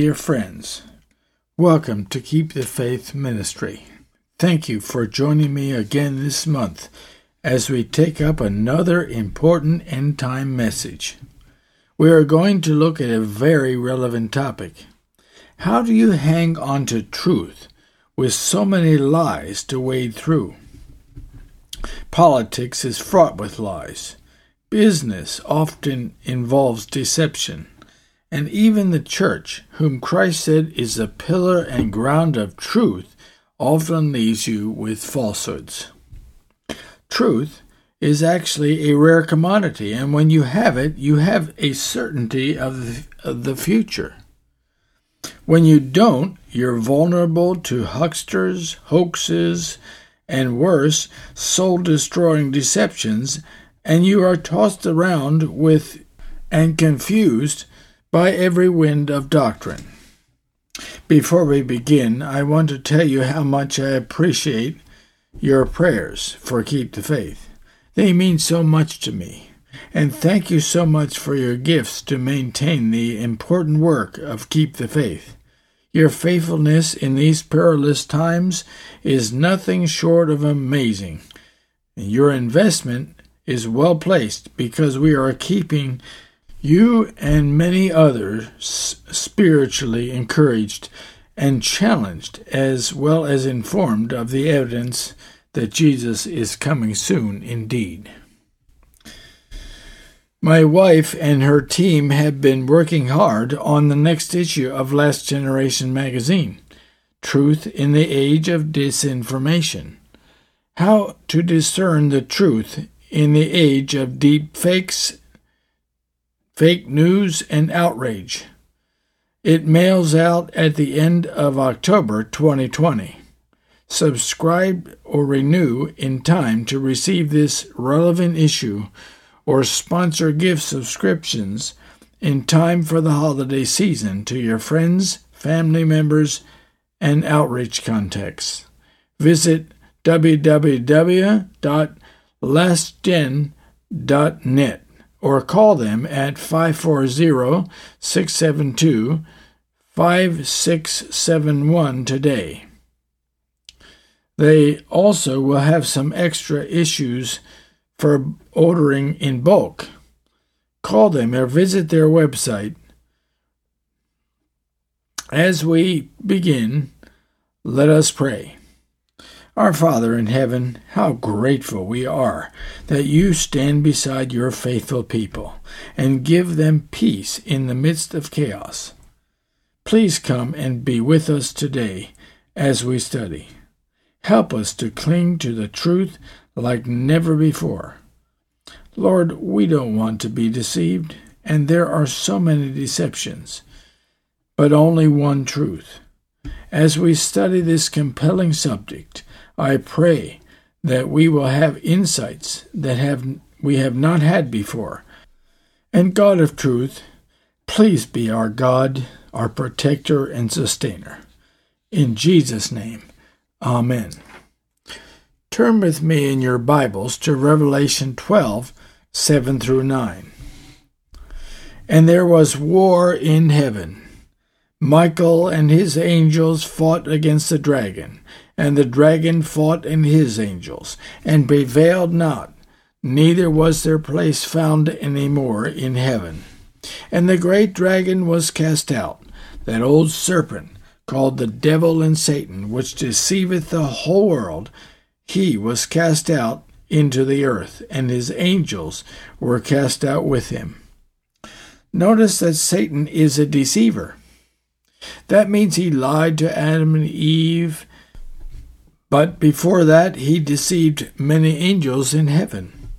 Dear friends, welcome to Keep the Faith Ministry. Thank you for joining me again this month as we take up another important end time message. We are going to look at a very relevant topic. How do you hang on to truth with so many lies to wade through? Politics is fraught with lies. Business often involves deception and even the church, whom Christ said is the pillar and ground of truth, often leaves you with falsehoods. Truth is actually a rare commodity, and when you have it, you have a certainty of the, future. When you don't, you're vulnerable to hucksters, hoaxes, and worse, soul destroying deceptions, and you are tossed around with and confused by every wind of doctrine. Before we begin, I want to tell you how much I appreciate your prayers for Keep the Faith. They mean so much to me. And thank you so much for your gifts to maintain the important work of Keep the Faith. Your faithfulness in these perilous times is nothing short of amazing. Your investment is well placed because we are keeping you and many others spiritually encouraged and challenged, as well as informed of the evidence that Jesus is coming soon indeed. My wife and her team have been working hard on the next issue of Last Generation magazine Truth in the Age of Disinformation. How to discern the truth in the age of deep fakes fake news, and outrage. It mails out at the end of October 2020. Subscribe or renew in time to receive this relevant issue or sponsor gift subscriptions in time for the holiday season to your friends, family members, and outreach contacts. Visit www.lastgen.net or call them at 540 672 5671 today. They also will have some extra issues for ordering in bulk. Call them or visit their website. As we begin, let us pray. Our Father in heaven, how grateful we are that you stand beside your faithful people and give them peace in the midst of chaos. Please come and be with us today as we study. Help us to cling to the truth like never before. Lord, we don't want to be deceived, and there are so many deceptions, but only one truth. As we study this compelling subject, I pray that we will have insights that have we have not had before. And God of truth, please be our God, our protector and sustainer. In Jesus' name, Amen. Turn with me in your Bibles to Revelation 12, 7 through 9. And there was war in heaven. Michael and his angels fought against the dragon and the dragon fought and his angels, and prevailed not, neither was their place found any more in heaven. And the great dragon was cast out, that old serpent, called the devil and Satan, which deceiveth the whole world. He was cast out into the earth, and his angels were cast out with him. Notice that Satan is a deceiver. That means he lied to Adam and Eve but before that, he deceived many angels in heaven.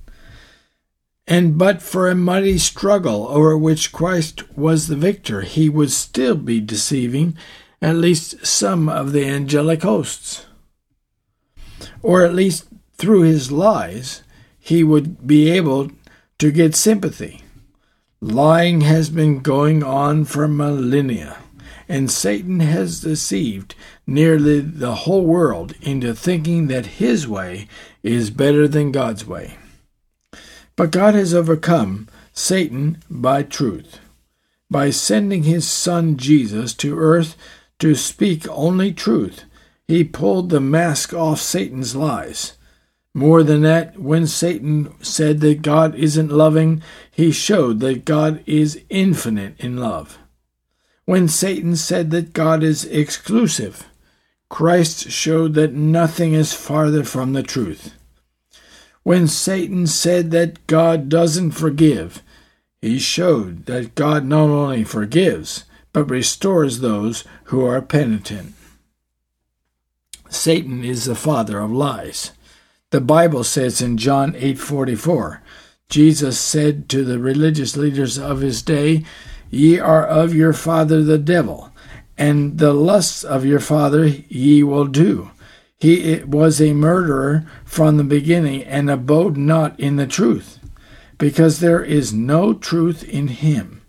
And but for a mighty struggle over which Christ was the victor, he would still be deceiving at least some of the angelic hosts. Or at least through his lies, he would be able to get sympathy. Lying has been going on for millennia, and Satan has deceived nearly the whole world into thinking that his way is better than God's way. But God has overcome Satan by truth, by sending his Son Jesus to earth to speak only truth. He pulled the mask off Satan's lies. More than that, when Satan said that God isn't loving, he showed that God is infinite in love. When Satan said that God is exclusive, Christ showed that nothing is farther from the truth. When Satan said that God doesn't forgive, he showed that God not only forgives, but restores those who are penitent. Satan is the father of lies. The Bible says in John 8:44, Jesus said to the religious leaders of his day, Ye are of your father the devil, and the lusts of your father ye will do. He was a murderer from the beginning, and abode not in the truth, because there is no truth in him.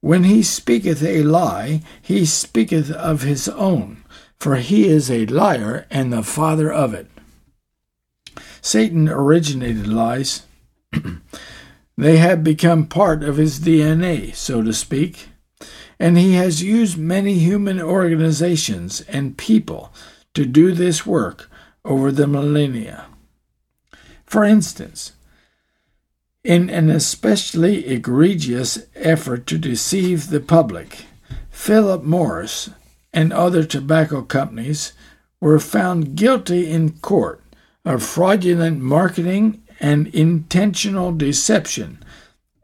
When he speaketh a lie, he speaketh of his own, for he is a liar and the father of it. Satan originated lies. they have become part of his DNA, so to speak, and he has used many human organizations and people to do this work over the millennia. For instance, in an especially egregious effort to deceive the public, Philip Morris and other tobacco companies were found guilty in court of fraudulent marketing and intentional deception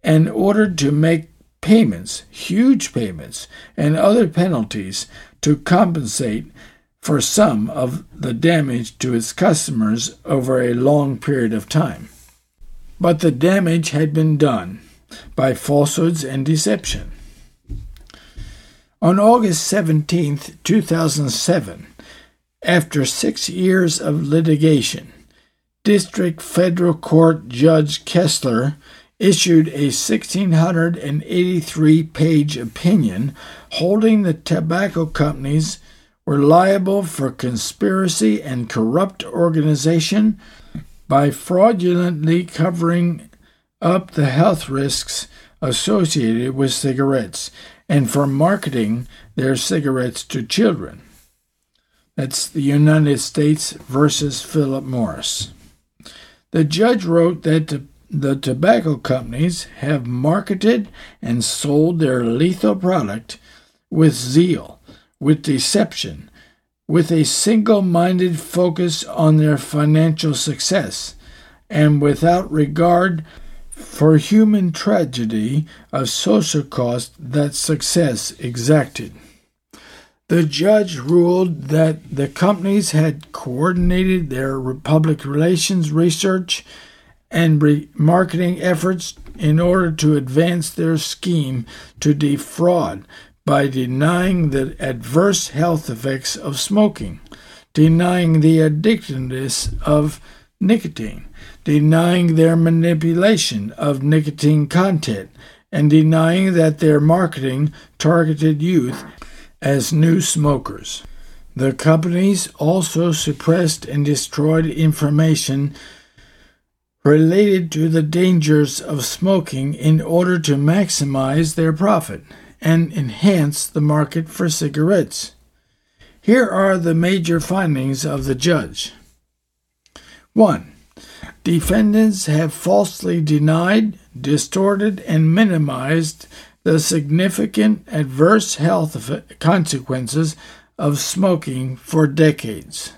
and ordered to make payments, huge payments, and other penalties to compensate for some of the damage to its customers over a long period of time. But the damage had been done by falsehoods and deception. On August 17, 2007, after six years of litigation, District Federal Court Judge Kessler issued a 1683 page opinion holding the tobacco companies were liable for conspiracy and corrupt organization by fraudulently covering up the health risks associated with cigarettes and for marketing their cigarettes to children. That's the United States versus Philip Morris. The judge wrote that the, tobacco companies have marketed and sold their lethal product with zeal with deception, with a single minded focus on their financial success, and without regard for human tragedy of social cost that success exacted. The judge ruled that the companies had coordinated their public relations research and re- marketing efforts in order to advance their scheme to defraud by denying the adverse health effects of smoking, denying the addictiveness of nicotine, denying their manipulation of nicotine content, and denying that their marketing targeted youth as new smokers. The companies also suppressed and destroyed information related to the dangers of smoking in order to maximize their profit and enhance the market for cigarettes. Here are the major findings of the judge. 1. Defendants have falsely denied, distorted, and minimized the significant adverse health consequences of smoking for decades.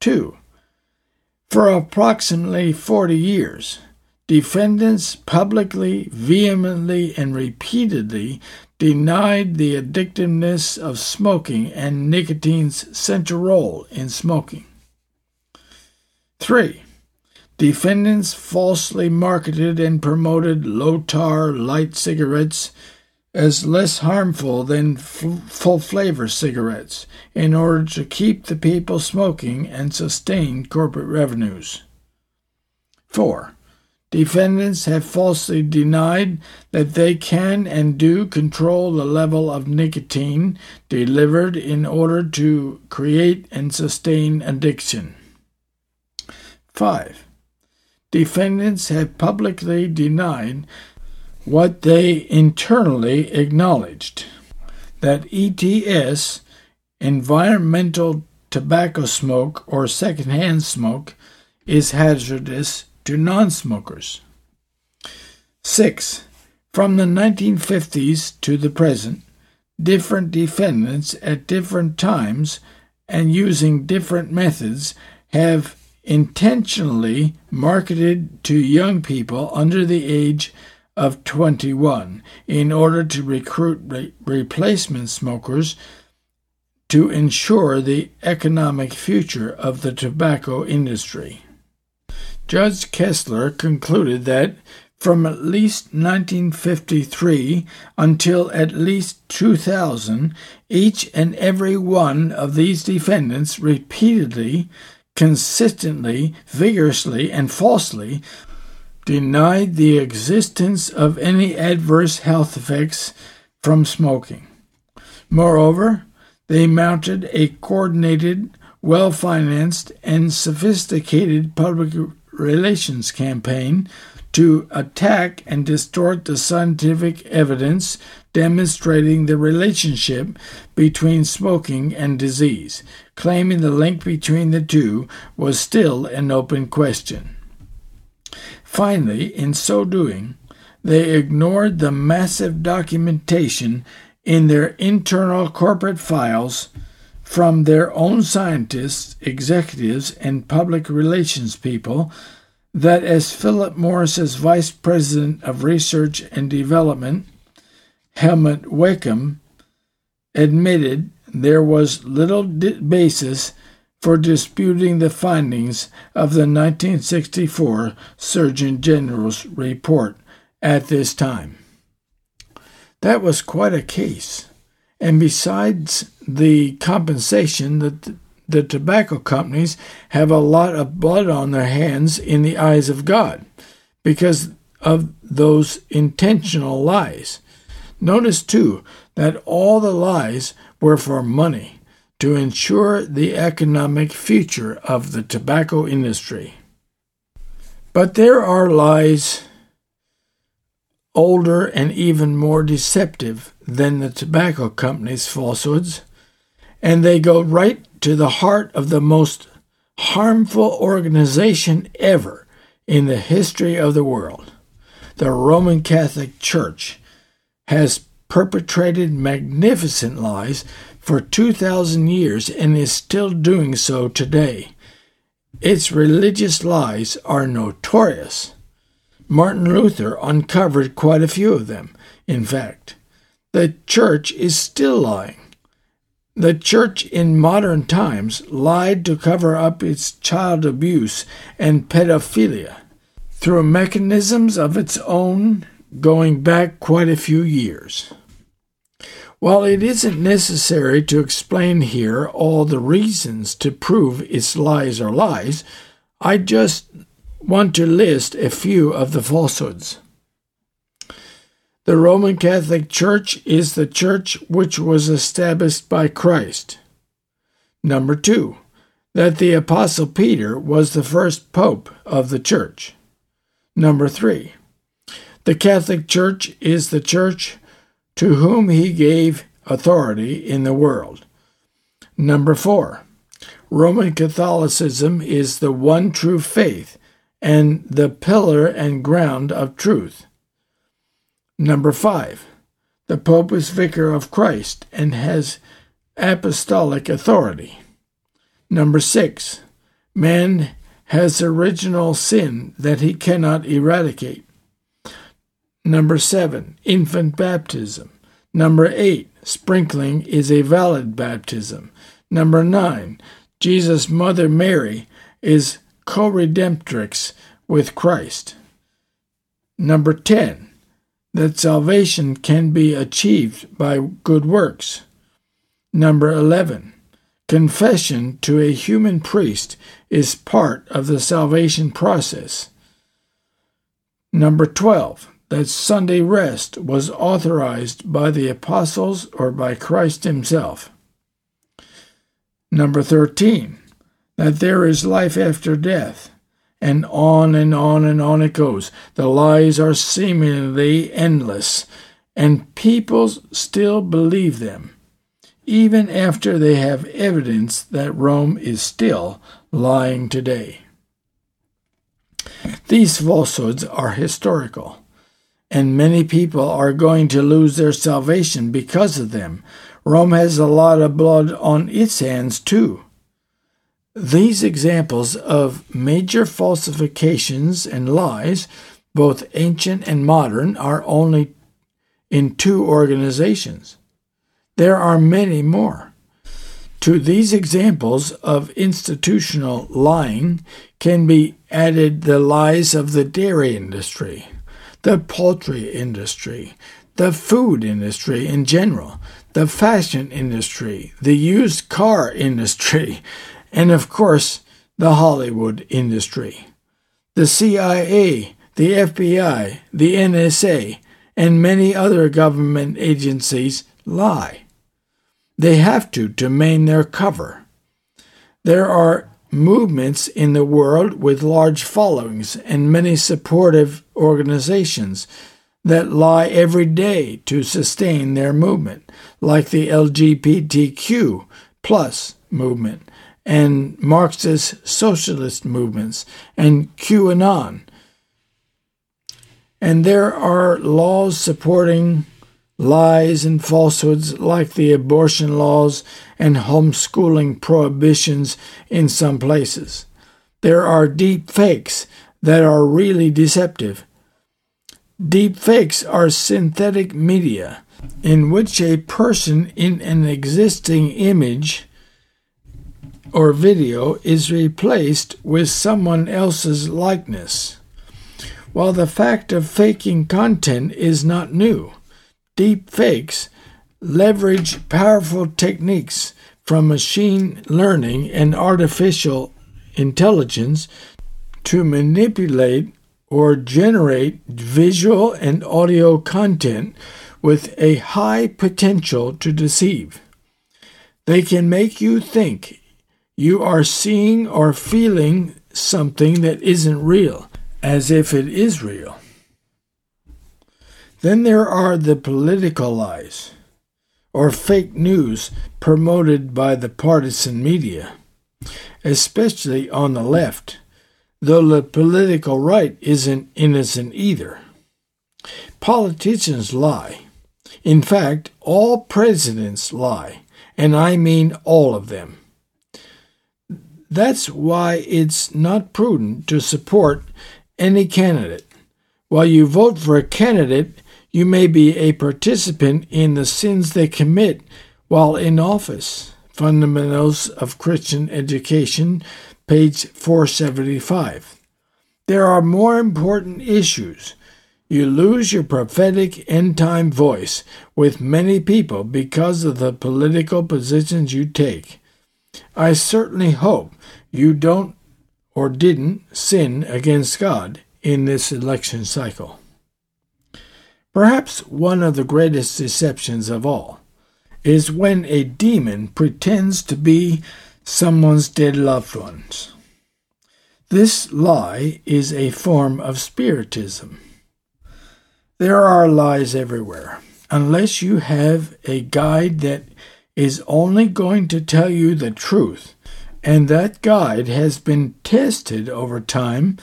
2. For approximately 40 years, defendants publicly, vehemently, and repeatedly denied the addictiveness of smoking and nicotine's central role in smoking. 3. Defendants falsely marketed and promoted low tar light cigarettes as less harmful than f- full flavor cigarettes in order to keep the people smoking and sustain corporate revenues. 4. Defendants have falsely denied that they can and do control the level of nicotine delivered in order to create and sustain addiction. 5. Defendants have publicly denied what they internally acknowledged that ETS, environmental tobacco smoke or secondhand smoke, is hazardous to non smokers. 6. From the 1950s to the present, different defendants at different times and using different methods have intentionally marketed to young people under the age of 21 in order to recruit re- replacement smokers to ensure the economic future of the tobacco industry. Judge Kessler concluded that from at least 1953 until at least 2000, each and every one of these defendants repeatedly consistently, vigorously, and falsely denied the existence of any adverse health effects from smoking. Moreover, they mounted a coordinated, well financed, and sophisticated public relations campaign to attack and distort the scientific evidence demonstrating the relationship between smoking and disease, claiming the link between the two was still an open question. Finally, in so doing, they ignored the massive documentation in their internal corporate files from their own scientists, executives, and public relations people that as Philip Morris's vice president of research and development Helmut Wakeham admitted there was little basis for disputing the findings of the 1964 Surgeon General's report at this time. That was quite a case. And besides the compensation that the tobacco companies have a lot of blood on their hands in the eyes of God because of those intentional lies. Notice, too, that all the lies were for money to ensure the economic future of the tobacco industry. But there are lies older and even more deceptive than the tobacco company's falsehoods, and they go right to the heart of the most harmful organization ever in the history of the world. The Roman Catholic Church has perpetrated magnificent lies for 2,000 years and is still doing so today. Its religious lies are notorious. Martin Luther uncovered quite a few of them, in fact. The church is still lying. The church in modern times lied to cover up its child abuse and pedophilia through mechanisms of its own going back quite a few years. While it isn't necessary to explain here all the reasons to prove its lies are lies, I just want to list a few of the falsehoods. The Roman Catholic Church is the church which was established by Christ. Number two, that the Apostle Peter was the first pope of the church. Number three, the Catholic Church is the church to whom he gave authority in the world. Number four, Roman Catholicism is the one true faith and the pillar and ground of truth. Number five, the Pope is vicar of Christ and has apostolic authority. Number six, man has original sin that he cannot eradicate. Number seven, infant baptism. Number eight, sprinkling is a valid baptism. Number nine, Jesus' mother Mary is co redemptrix with Christ. Number 10, that salvation can be achieved by good works. Number 11, confession to a human priest is part of the salvation process. Number 12, that Sunday rest was authorized by the apostles or by Christ himself. Number 13, that there is life after death. And on and on and on it goes. The lies are seemingly endless, and people still believe them, even after they have evidence that Rome is still lying today. These falsehoods are historical, and many people are going to lose their salvation because of them. Rome has a lot of blood on its hands, too. These examples of major falsifications and lies, both ancient and modern, are only in two organizations. There are many more. To these examples of institutional lying can be added the lies of the dairy industry, the poultry industry, the food industry in general, the fashion industry, the used car industry, and of course, the Hollywood industry. The CIA, the FBI, the NSA, and many other government agencies lie. They have to to maintain their cover. There are movements in the world with large followings and many supportive organizations that lie every day to sustain their movement, like the LGBTQ plus movement and Marxist socialist movements and QAnon. And there are laws supporting lies and falsehoods like the abortion laws and homeschooling prohibitions in some places. There are deep fakes that are really deceptive. Deep fakes are synthetic media in which a person in an existing image or video is replaced with someone else's likeness. While the fact of faking content is not new, deep fakes leverage powerful techniques from machine learning and artificial intelligence to manipulate or generate visual and audio content with a high potential to deceive. They can make you think you are seeing or feeling something that isn't real, as if it is real. Then there are the political lies, or fake news promoted by the partisan media, especially on the left, though the political right isn't innocent either. Politicians lie. In fact, all presidents lie, and I mean all of them. That's why it's not prudent to support any candidate. While you vote for a candidate, you may be a participant in the sins they commit while in office. Fundamentals of Christian Education, page 475. There are more important issues. You lose your prophetic end time voice with many people because of the political positions you take. I certainly hope you don't or didn't sin against God in this election cycle. Perhaps one of the greatest deceptions of all is when a demon pretends to be someone's dead loved ones. This lie is a form of spiritism. There are lies everywhere. Unless you have a guide that is only going to tell you the truth, and that guide has been tested over time,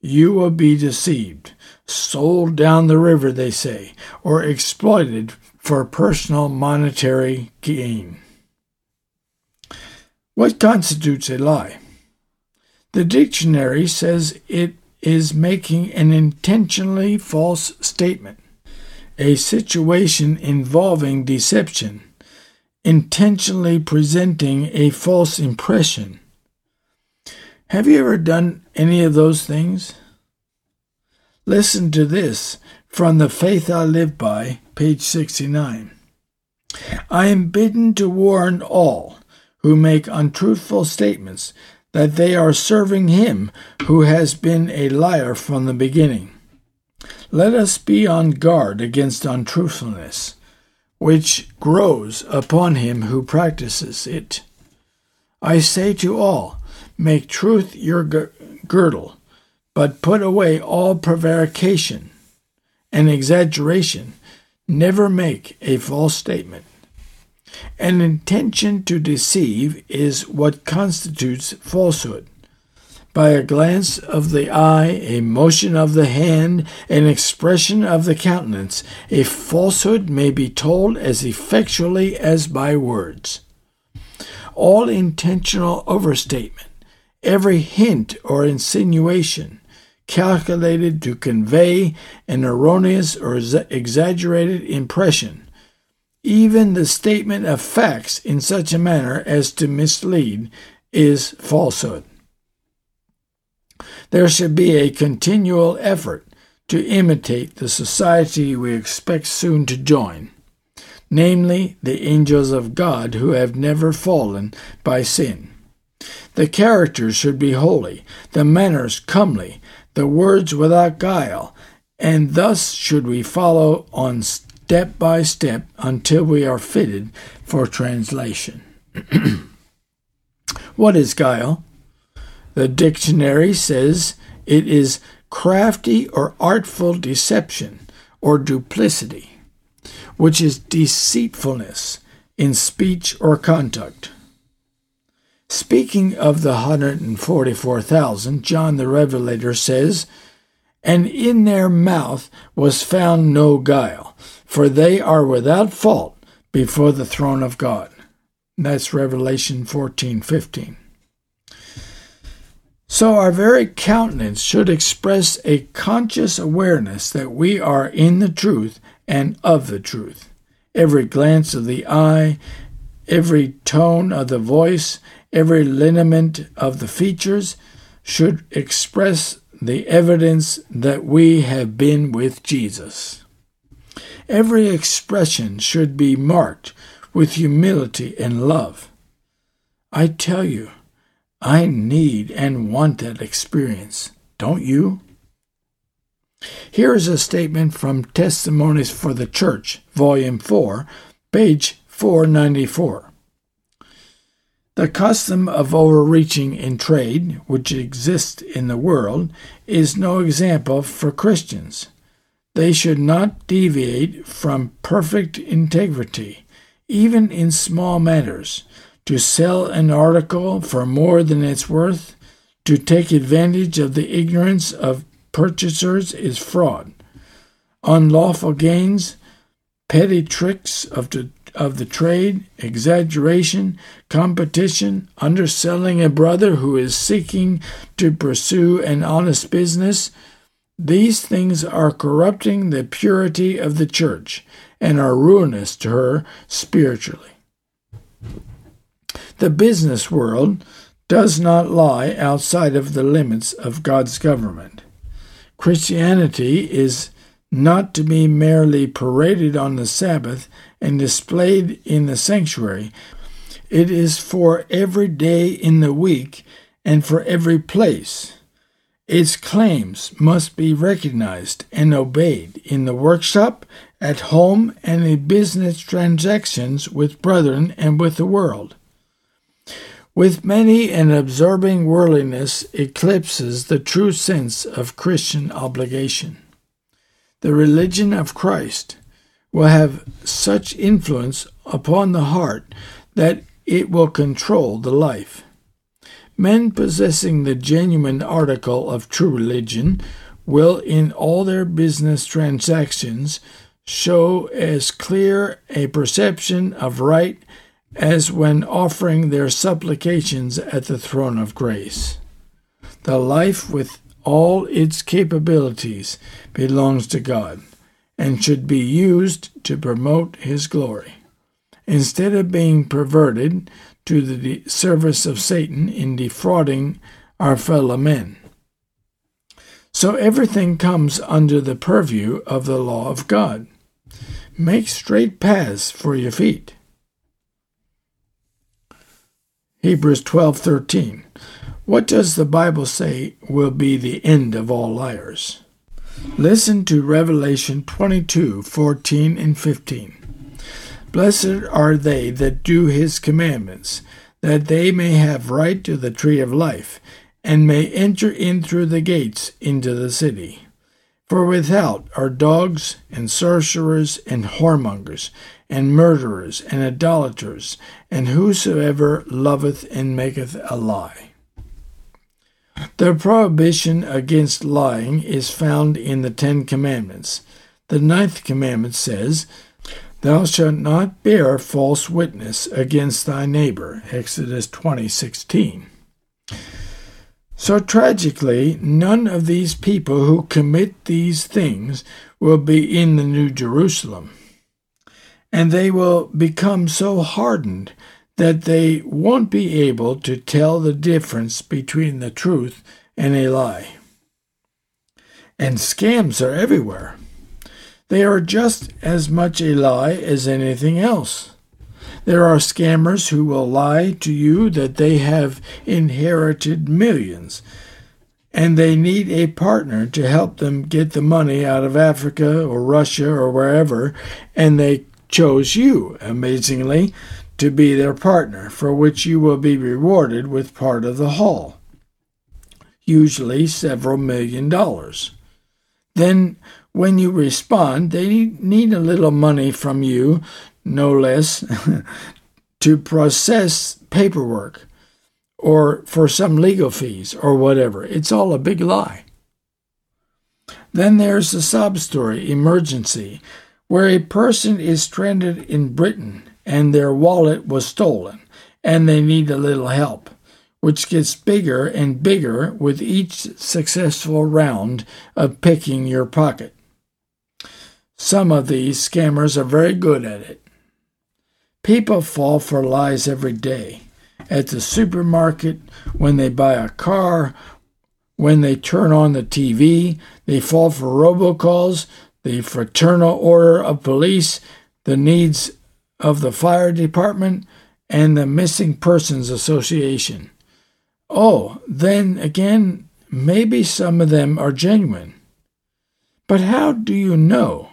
you will be deceived, sold down the river, they say, or exploited for personal monetary gain. What constitutes a lie? The dictionary says it is making an intentionally false statement, a situation involving deception intentionally presenting a false impression. Have you ever done any of those things? Listen to this from The Faith I Live By, page 69. I am bidden to warn all who make untruthful statements that they are serving him who has been a liar from the beginning. Let us be on guard against untruthfulness, which grows upon him who practices it. I say to all, make truth your girdle, but put away all prevarication and exaggeration. Never make a false statement. An intention to deceive is what constitutes falsehood. By a glance of the eye, a motion of the hand, an expression of the countenance, a falsehood may be told as effectually as by words. All intentional overstatement, every hint or insinuation, calculated to convey an erroneous or exaggerated impression, even the statement of facts in such a manner as to mislead is falsehood. There should be a continual effort to imitate the society we expect soon to join, namely the angels of God who have never fallen by sin. The characters should be holy, the manners comely, the words without guile, and thus should we follow on step by step until we are fitted for translation. what is guile? The dictionary says it is crafty or artful deception or duplicity, which is deceitfulness in speech or conduct. Speaking of the 144,000, John the Revelator says, And in their mouth was found no guile, for they are without fault before the throne of God. That's Revelation 14:15. So our very countenance should express a conscious awareness that we are in the truth and of the truth. Every glance of the eye, every tone of the voice, Every lineament of the features should express the evidence that we have been with Jesus. Every expression should be marked with humility and love. I tell you, I need and want that experience, don't you? Here is a statement from Testimonies for the Church, Volume 4, page 494. The custom of overreaching in trade, which exists in the world, is no example for Christians. They should not deviate from perfect integrity, even in small matters. To sell an article for more than its worth, to take advantage of the ignorance of purchasers is fraud. Unlawful gains, petty tricks of the of the trade, exaggeration, competition, underselling a brother who is seeking to pursue an honest business, these things are corrupting the purity of the church and are ruinous to her spiritually. The business world does not lie outside of the limits of God's government. Christianity is not to be merely paraded on the Sabbath and displayed in the sanctuary. It is for every day in the week and for every place. Its claims must be recognized and obeyed in the workshop, at home, and in business transactions with brethren and with the world. With many, an absorbing worldliness eclipses the true sense of Christian obligation. The religion of Christ will have such influence upon the heart that it will control the life. Men possessing the genuine article of true religion will, in all their business transactions, show as clear a perception of right as when offering their supplications at the throne of grace. The life with all its capabilities belongs to God and should be used to promote His glory. Instead of being perverted to the service of Satan in defrauding our fellow men. So everything comes under the purview of the law of God. Make straight paths for your feet. Hebrews 12:13 What does the Bible say will be the end of all liars? Listen to Revelation 22:14 and 15. Blessed are they that do his commandments, that they may have right to the tree of life, and may enter in through the gates into the city. For without are dogs, and sorcerers, and whoremongers, and murderers, and idolaters, and whosoever loveth and maketh a lie. The prohibition against lying is found in the Ten Commandments. The ninth commandment says, Thou shalt not bear false witness against thy neighbor. Exodus 20:16. So tragically, none of these people who commit these things will be in the New Jerusalem. And they will become so hardened that they won't be able to tell the difference between the truth and a lie. And scams are everywhere. They are just as much a lie as anything else. There are scammers who will lie to you that they have inherited millions and they need a partner to help them get the money out of Africa or Russia or wherever, and they chose you, amazingly, to be their partner, for which you will be rewarded with part of the haul, usually several million dollars. Then, when you respond, they need a little money from you, no less, to process paperwork or for some legal fees or whatever. It's all a big lie. Then there's the sob story, emergency, where a person is stranded in Britain and their wallet was stolen, and they need a little help, which gets bigger and bigger with each successful round of picking your pocket. Some of these scammers are very good at it. People fall for lies every day. At the supermarket, when they buy a car, when they turn on the TV, they fall for robocalls, the fraternal order of police, the needs of the fire department and the Missing Persons Association. Oh, then again, maybe some of them are genuine. But how do you know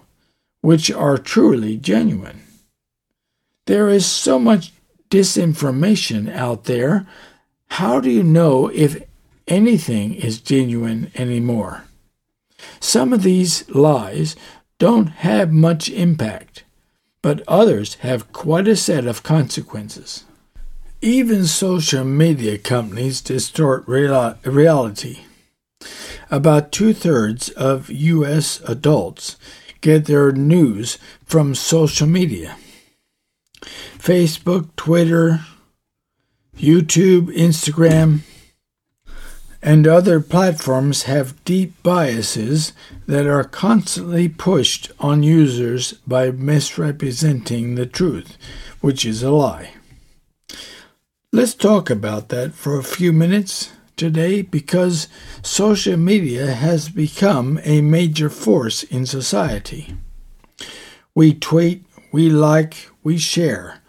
which are truly genuine? There is so much disinformation out there. How do you know if anything is genuine anymore? Some of these lies don't have much impact but others have quite a set of consequences. Even social media companies distort reality. About two thirds of U.S. adults get their news from social media Facebook, Twitter, YouTube, Instagram, and other platforms have deep biases that are constantly pushed on users by misrepresenting the truth, which is a lie. Let's talk about that for a few minutes today because social media has become a major force in society. We tweet, we like, we share,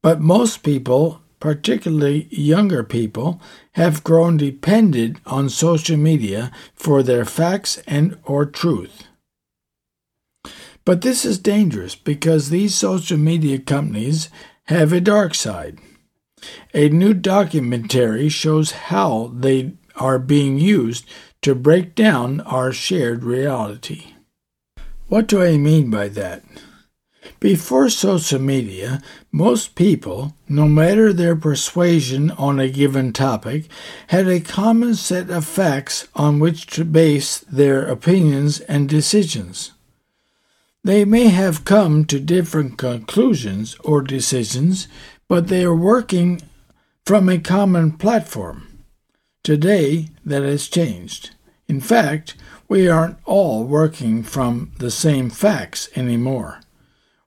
but most people particularly younger people, have grown dependent on social media for their facts and or truth. But this is dangerous because these social media companies have a dark side. A new documentary shows how they are being used to break down our shared reality. What do I mean by that? Before social media, most people, no matter their persuasion on a given topic, had a common set of facts on which to base their opinions and decisions. They may have come to different conclusions or decisions, but they are working from a common platform. Today, that has changed. In fact, we aren't all working from the same facts anymore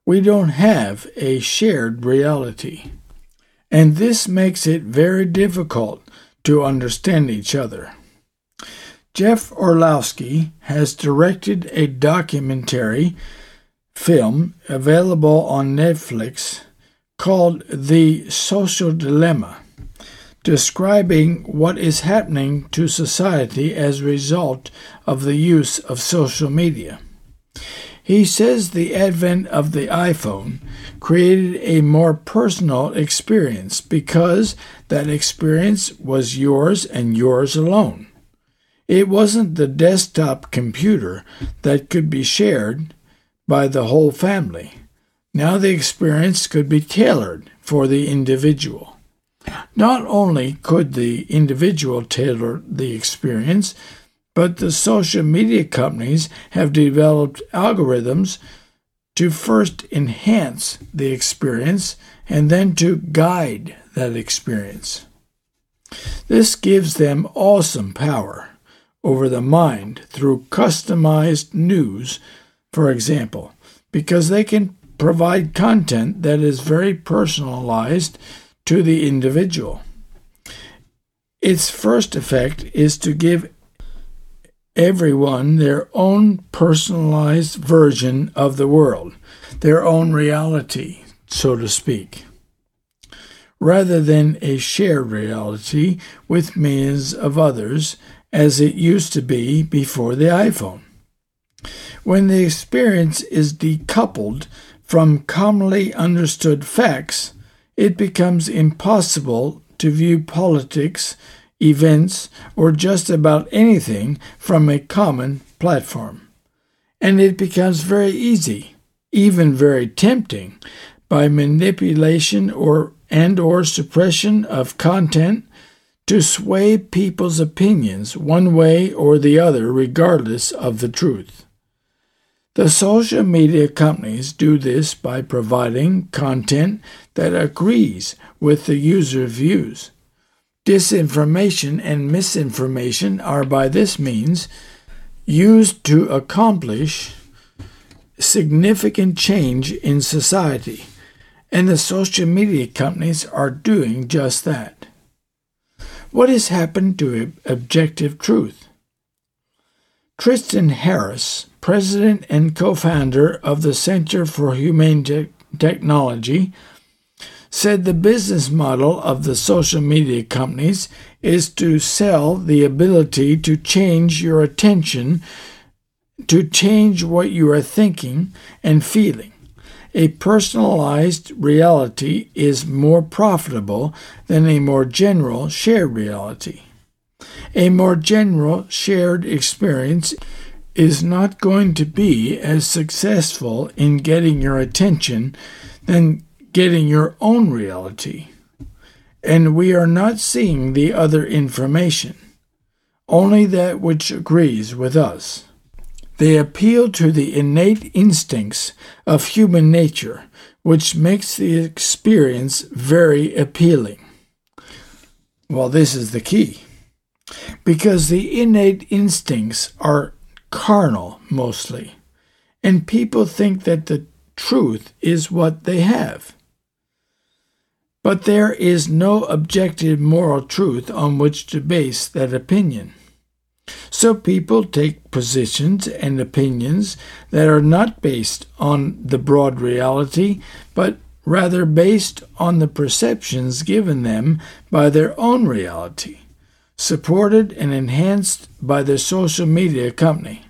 we don't have a shared reality. And this makes it very difficult to understand each other. Jeff Orlowski has directed a documentary film available on Netflix called The Social Dilemma, describing what is happening to society as a result of the use of social media. He says the advent of the iPhone created a more personal experience because that experience was yours and yours alone. It wasn't the desktop computer that could be shared by the whole family. Now the experience could be tailored for the individual. Not only could the individual tailor the experience, but the social media companies have developed algorithms to first enhance the experience and then to guide that experience. This gives them awesome power over the mind through customized news, for example, because they can provide content that is very personalized to the individual. Its first effect is to give everyone their own personalized version of the world, their own reality, so to speak, rather than a shared reality with millions of others as it used to be before the iPhone. When the experience is decoupled from commonly understood facts, it becomes impossible to view politics, events, or just about anything from a common platform. And it becomes very easy, even very tempting, by manipulation or and or suppression of content to sway people's opinions one way or the other, regardless of the truth. The social media companies do this by providing content that agrees with the user views. Disinformation and misinformation are by this means used to accomplish significant change in society, and the social media companies are doing just that. What has happened to objective truth? Tristan Harris, president and co founder of the Center for Humane Te- Technology, said the business model of the social media companies is to sell the ability to change your attention, to change what you are thinking and feeling. A personalized reality is more profitable than a more general shared reality. A more general shared experience is not going to be as successful in getting your attention than getting your own reality. And we are not seeing the other information, only that which agrees with us. They appeal to the innate instincts of human nature, which makes the experience very appealing. Well, this is the key. Because the innate instincts are carnal mostly, and people think that the truth is what they have. But there is no objective moral truth on which to base that opinion. So people take positions and opinions that are not based on the broad reality, but rather based on the perceptions given them by their own reality, supported and enhanced by the social media company.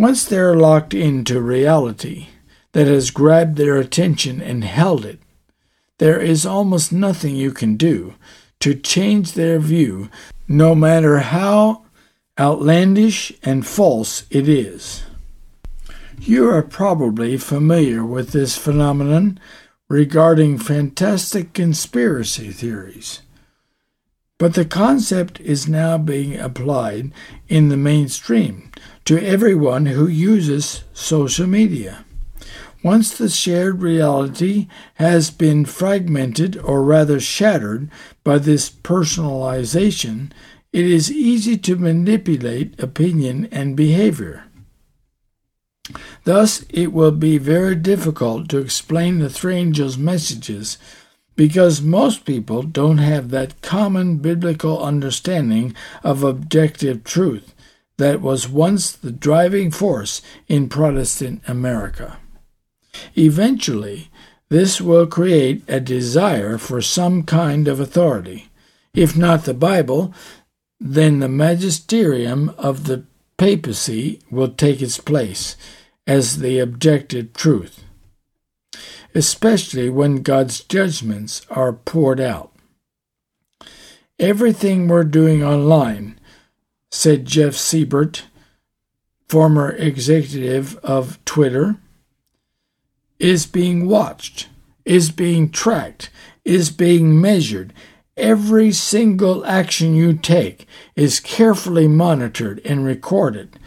Once they are locked into reality that has grabbed their attention and held it, there is almost nothing you can do to change their view, no matter how outlandish and false it is. You are probably familiar with this phenomenon regarding fantastic conspiracy theories. But the concept is now being applied in the mainstream to everyone who uses social media. Once the shared reality has been fragmented or rather shattered by this personalization, it is easy to manipulate opinion and behavior. Thus, it will be very difficult to explain the three angels' messages because most people don't have that common biblical understanding of objective truth that was once the driving force in Protestant America. Eventually, this will create a desire for some kind of authority. If not the Bible, then the magisterium of the papacy will take its place as the objective truth especially when God's judgments are poured out. Everything we're doing online, said Jeff Seibert, former executive of Twitter, is being watched, is being tracked, is being measured. Every single action you take is carefully monitored and recorded.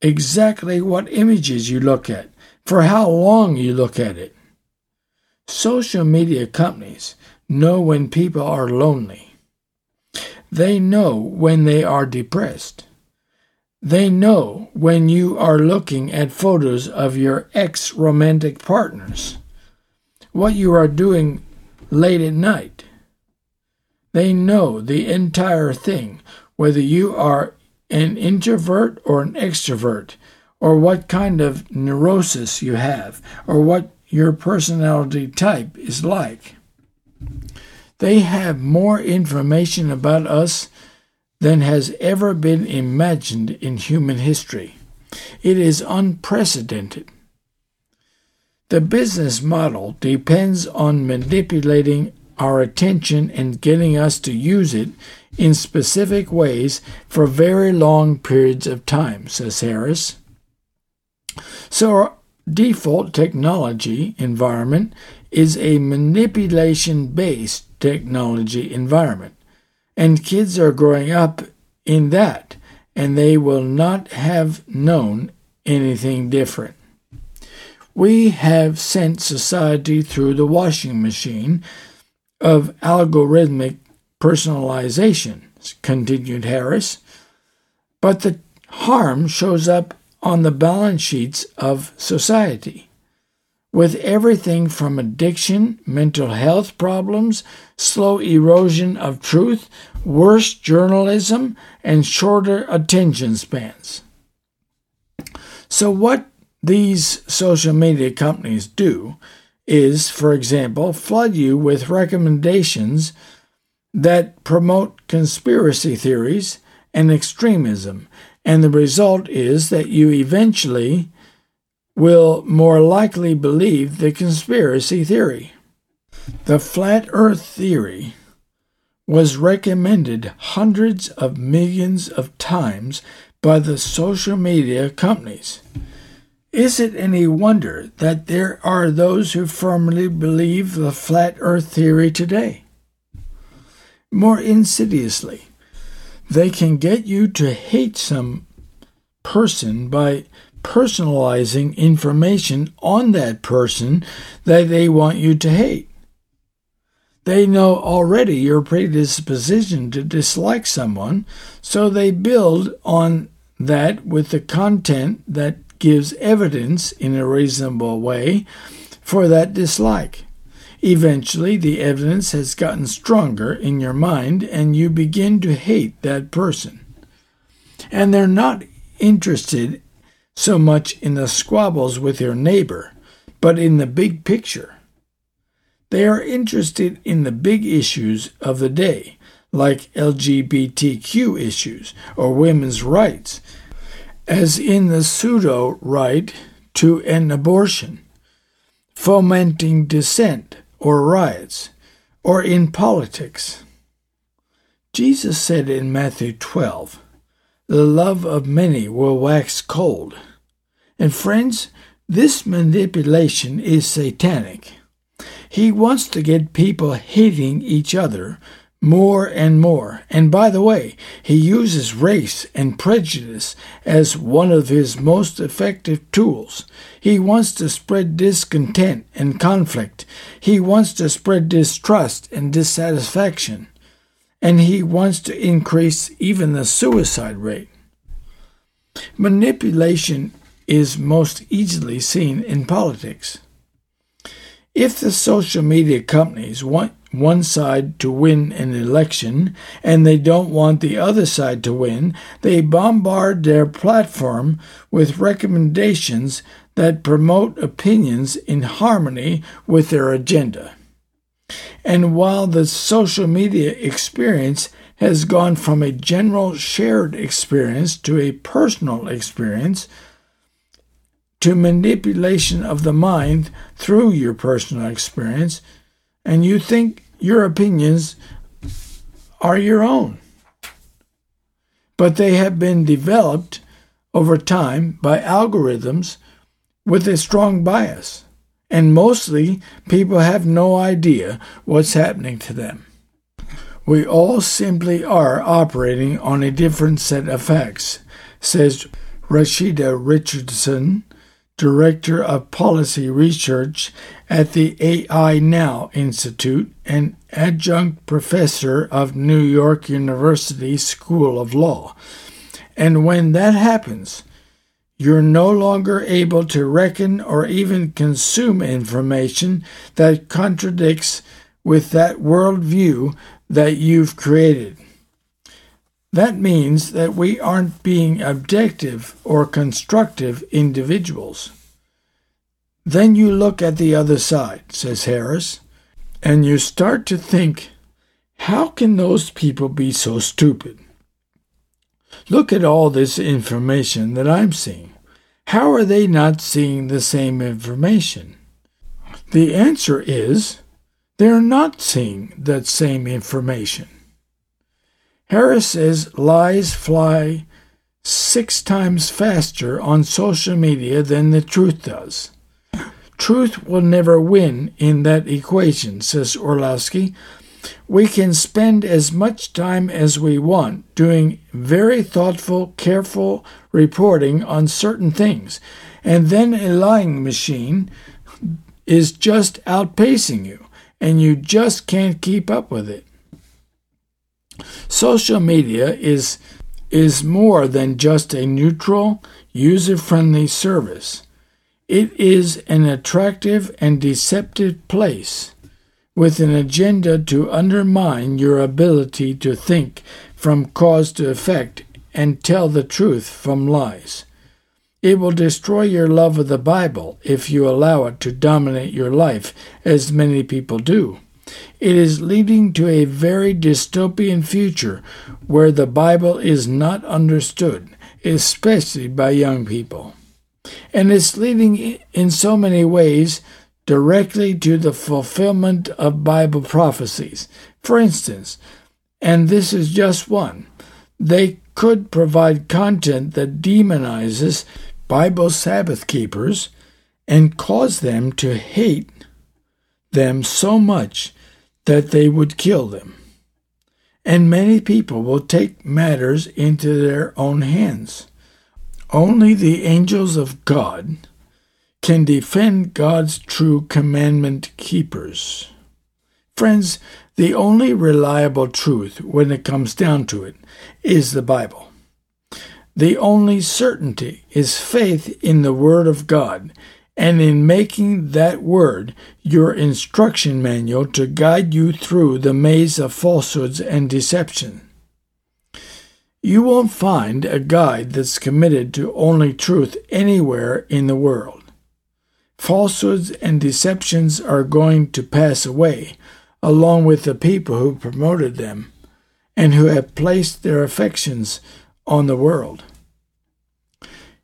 Exactly what images you look at, for how long you look at it, Social media companies know when people are lonely. They know when they are depressed. They know when you are looking at photos of your ex romantic partners, what you are doing late at night. They know the entire thing, whether you are an introvert or an extrovert, or what kind of neurosis you have, or what your personality type is like. They have more information about us than has ever been imagined in human history. It is unprecedented. The business model depends on manipulating our attention and getting us to use it in specific ways for very long periods of time, says Harris. So our default technology environment is a manipulation based technology environment. And kids are growing up in that, and they will not have known anything different. We have sent society through the washing machine of algorithmic personalization, continued Harris. But the harm shows up on the balance sheets of society. With everything from addiction, mental health problems, slow erosion of truth, worse journalism, and shorter attention spans. So, what these social media companies do is, for example, flood you with recommendations that promote conspiracy theories and extremism and the result is that you eventually will more likely believe the conspiracy theory. The flat earth theory was recommended hundreds of millions of times by the social media companies. Is it any wonder that there are those who firmly believe the flat earth theory today? More insidiously, they can get you to hate some person by personalizing information on that person that they want you to hate. They know already your predisposition to dislike someone, so they build on that with the content that gives evidence in a reasonable way for that dislike. Eventually, the evidence has gotten stronger in your mind, and you begin to hate that person. And they're not interested so much in the squabbles with your neighbor, but in the big picture. They are interested in the big issues of the day, like LGBTQ issues or women's rights, as in the pseudo right to an abortion, fomenting dissent or riots, or in politics. Jesus said in Matthew 12, The love of many will wax cold. And friends, this manipulation is satanic. He wants to get people hating each other more and more. And by the way, he uses race and prejudice as one of his most effective tools. He wants to spread discontent and conflict. He wants to spread distrust and dissatisfaction. And he wants to increase even the suicide rate. Manipulation is most easily seen in politics. If the social media companies want one side to win an election and they don't want the other side to win, they bombard their platform with recommendations that promote opinions in harmony with their agenda. And while the social media experience has gone from a general shared experience to a personal experience, to manipulation of the mind through your personal experience, and you think your opinions are your own. But they have been developed over time by algorithms with a strong bias, and mostly people have no idea what's happening to them. We all simply are operating on a different set of facts, says Rashida Richardson, Director of Policy Research at the AI Now Institute and adjunct professor of New York University School of Law. And when that happens, you're no longer able to reckon or even consume information that contradicts with that worldview that you've created. That means that we aren't being objective or constructive individuals. Then you look at the other side, says Harris, and you start to think, how can those people be so stupid? Look at all this information that I'm seeing. How are they not seeing the same information? The answer is they're not seeing that same information. Harris says lies fly six times faster on social media than the truth does. Truth will never win in that equation, says Orlowski. We can spend as much time as we want doing very thoughtful, careful reporting on certain things, and then a lying machine is just outpacing you, and you just can't keep up with it. Social media is is more than just a neutral, user-friendly service. It is an attractive and deceptive place with an agenda to undermine your ability to think from cause to effect and tell the truth from lies. It will destroy your love of the Bible if you allow it to dominate your life, as many people do. It is leading to a very dystopian future where the Bible is not understood, especially by young people. And it's leading in so many ways directly to the fulfillment of Bible prophecies. For instance, and this is just one, they could provide content that demonizes Bible Sabbath keepers and cause them to hate them so much that they would kill them. And many people will take matters into their own hands. Only the angels of God can defend God's true commandment keepers. Friends, the only reliable truth when it comes down to it is the Bible. The only certainty is faith in the Word of God and in making that word your instruction manual to guide you through the maze of falsehoods and deception. You won't find a guide that's committed to only truth anywhere in the world. Falsehoods and deceptions are going to pass away, along with the people who promoted them and who have placed their affections on the world.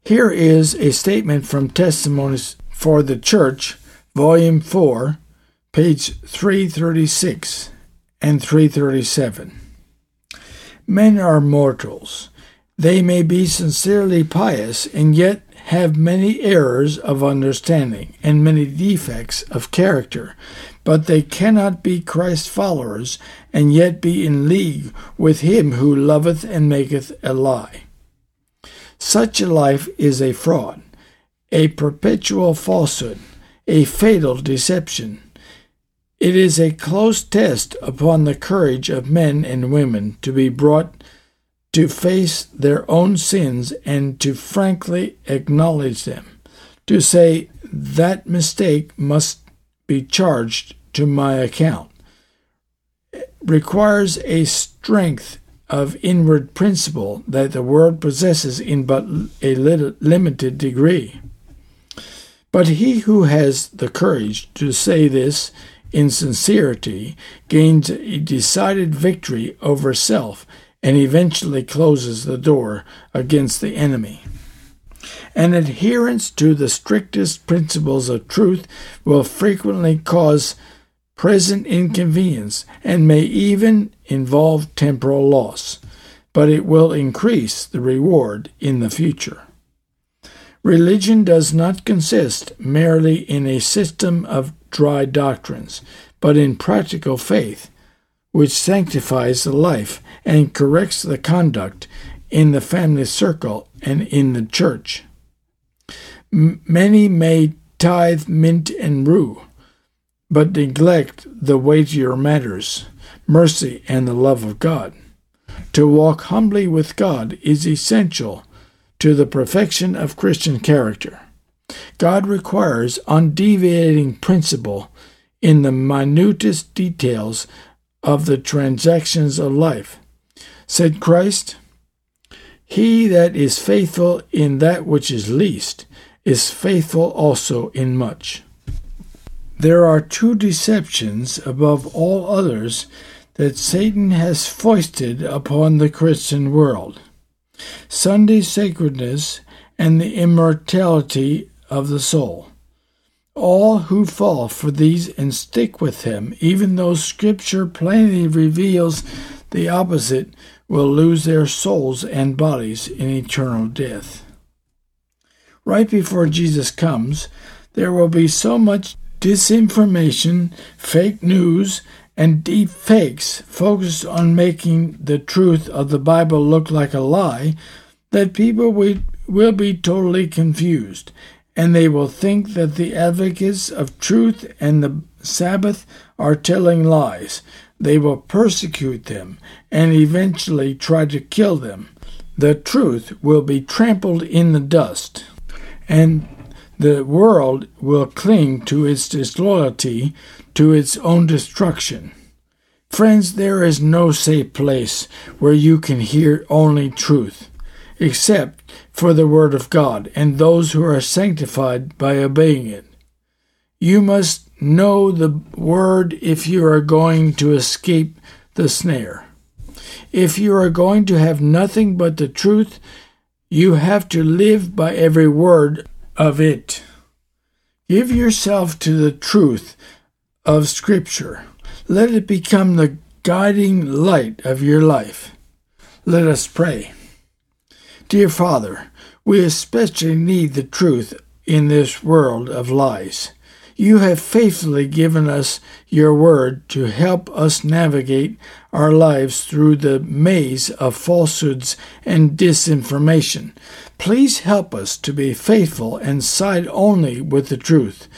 Here is a statement from Testimonies for the Church, Volume 4, page 336 and 337. Men are mortals. They may be sincerely pious and yet have many errors of understanding and many defects of character, but they cannot be Christ's followers and yet be in league with him who loveth and maketh a lie. Such a life is a fraud a perpetual falsehood, a fatal deception. It is a close test upon the courage of men and women to be brought to face their own sins and to frankly acknowledge them, to say that mistake must be charged to my account. requires a strength of inward principle that the world possesses in but a limited degree. But he who has the courage to say this in sincerity gains a decided victory over self and eventually closes the door against the enemy. An adherence to the strictest principles of truth will frequently cause present inconvenience and may even involve temporal loss, but it will increase the reward in the future. Religion does not consist merely in a system of dry doctrines, but in practical faith, which sanctifies the life and corrects the conduct in the family circle and in the church. Many may tithe mint and rue, but neglect the weightier matters, mercy and the love of God. To walk humbly with God is essential to the perfection of Christian character. God requires undeviating principle in the minutest details of the transactions of life. Said Christ, He that is faithful in that which is least is faithful also in much. There are two deceptions above all others that Satan has foisted upon the Christian world Sunday sacredness and the immortality of the soul. All who fall for these and stick with them, even though Scripture plainly reveals the opposite, will lose their souls and bodies in eternal death right before Jesus comes, there will be so much disinformation, fake news, and deep fakes focused on making the truth of the Bible look like a lie that people will be totally confused and they will think that the advocates of truth and the Sabbath are telling lies. They will persecute them and eventually try to kill them. The truth will be trampled in the dust and the world will cling to its disloyalty to its own destruction. Friends, there is no safe place where you can hear only truth, except for the Word of God and those who are sanctified by obeying it. You must know the Word if you are going to escape the snare. If you are going to have nothing but the truth, you have to live by every word of it. Give yourself to the truth of Scripture. Let it become the guiding light of your life. Let us pray. Dear Father, we especially need the truth in this world of lies. You have faithfully given us your word to help us navigate our lives through the maze of falsehoods and disinformation. Please help us to be faithful and side only with the truth,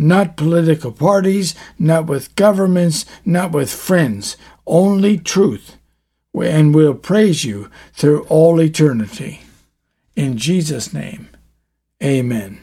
not political parties, not with governments, not with friends, only truth. And we'll praise you through all eternity. In Jesus' name, amen.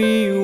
Thousand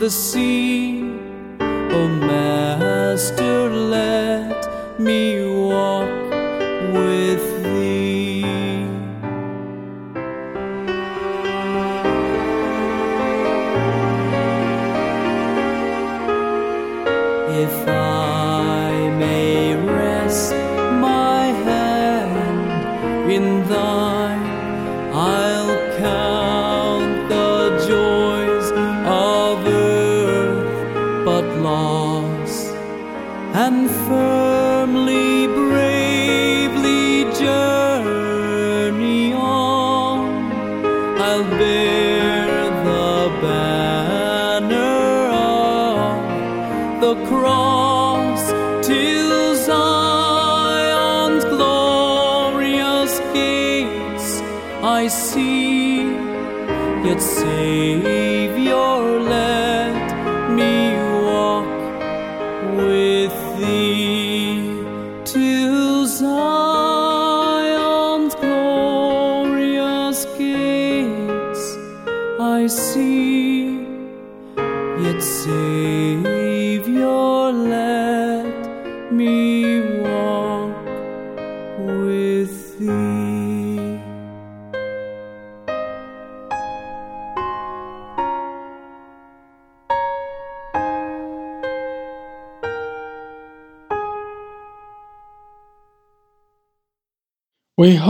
the sea. Oh, Master,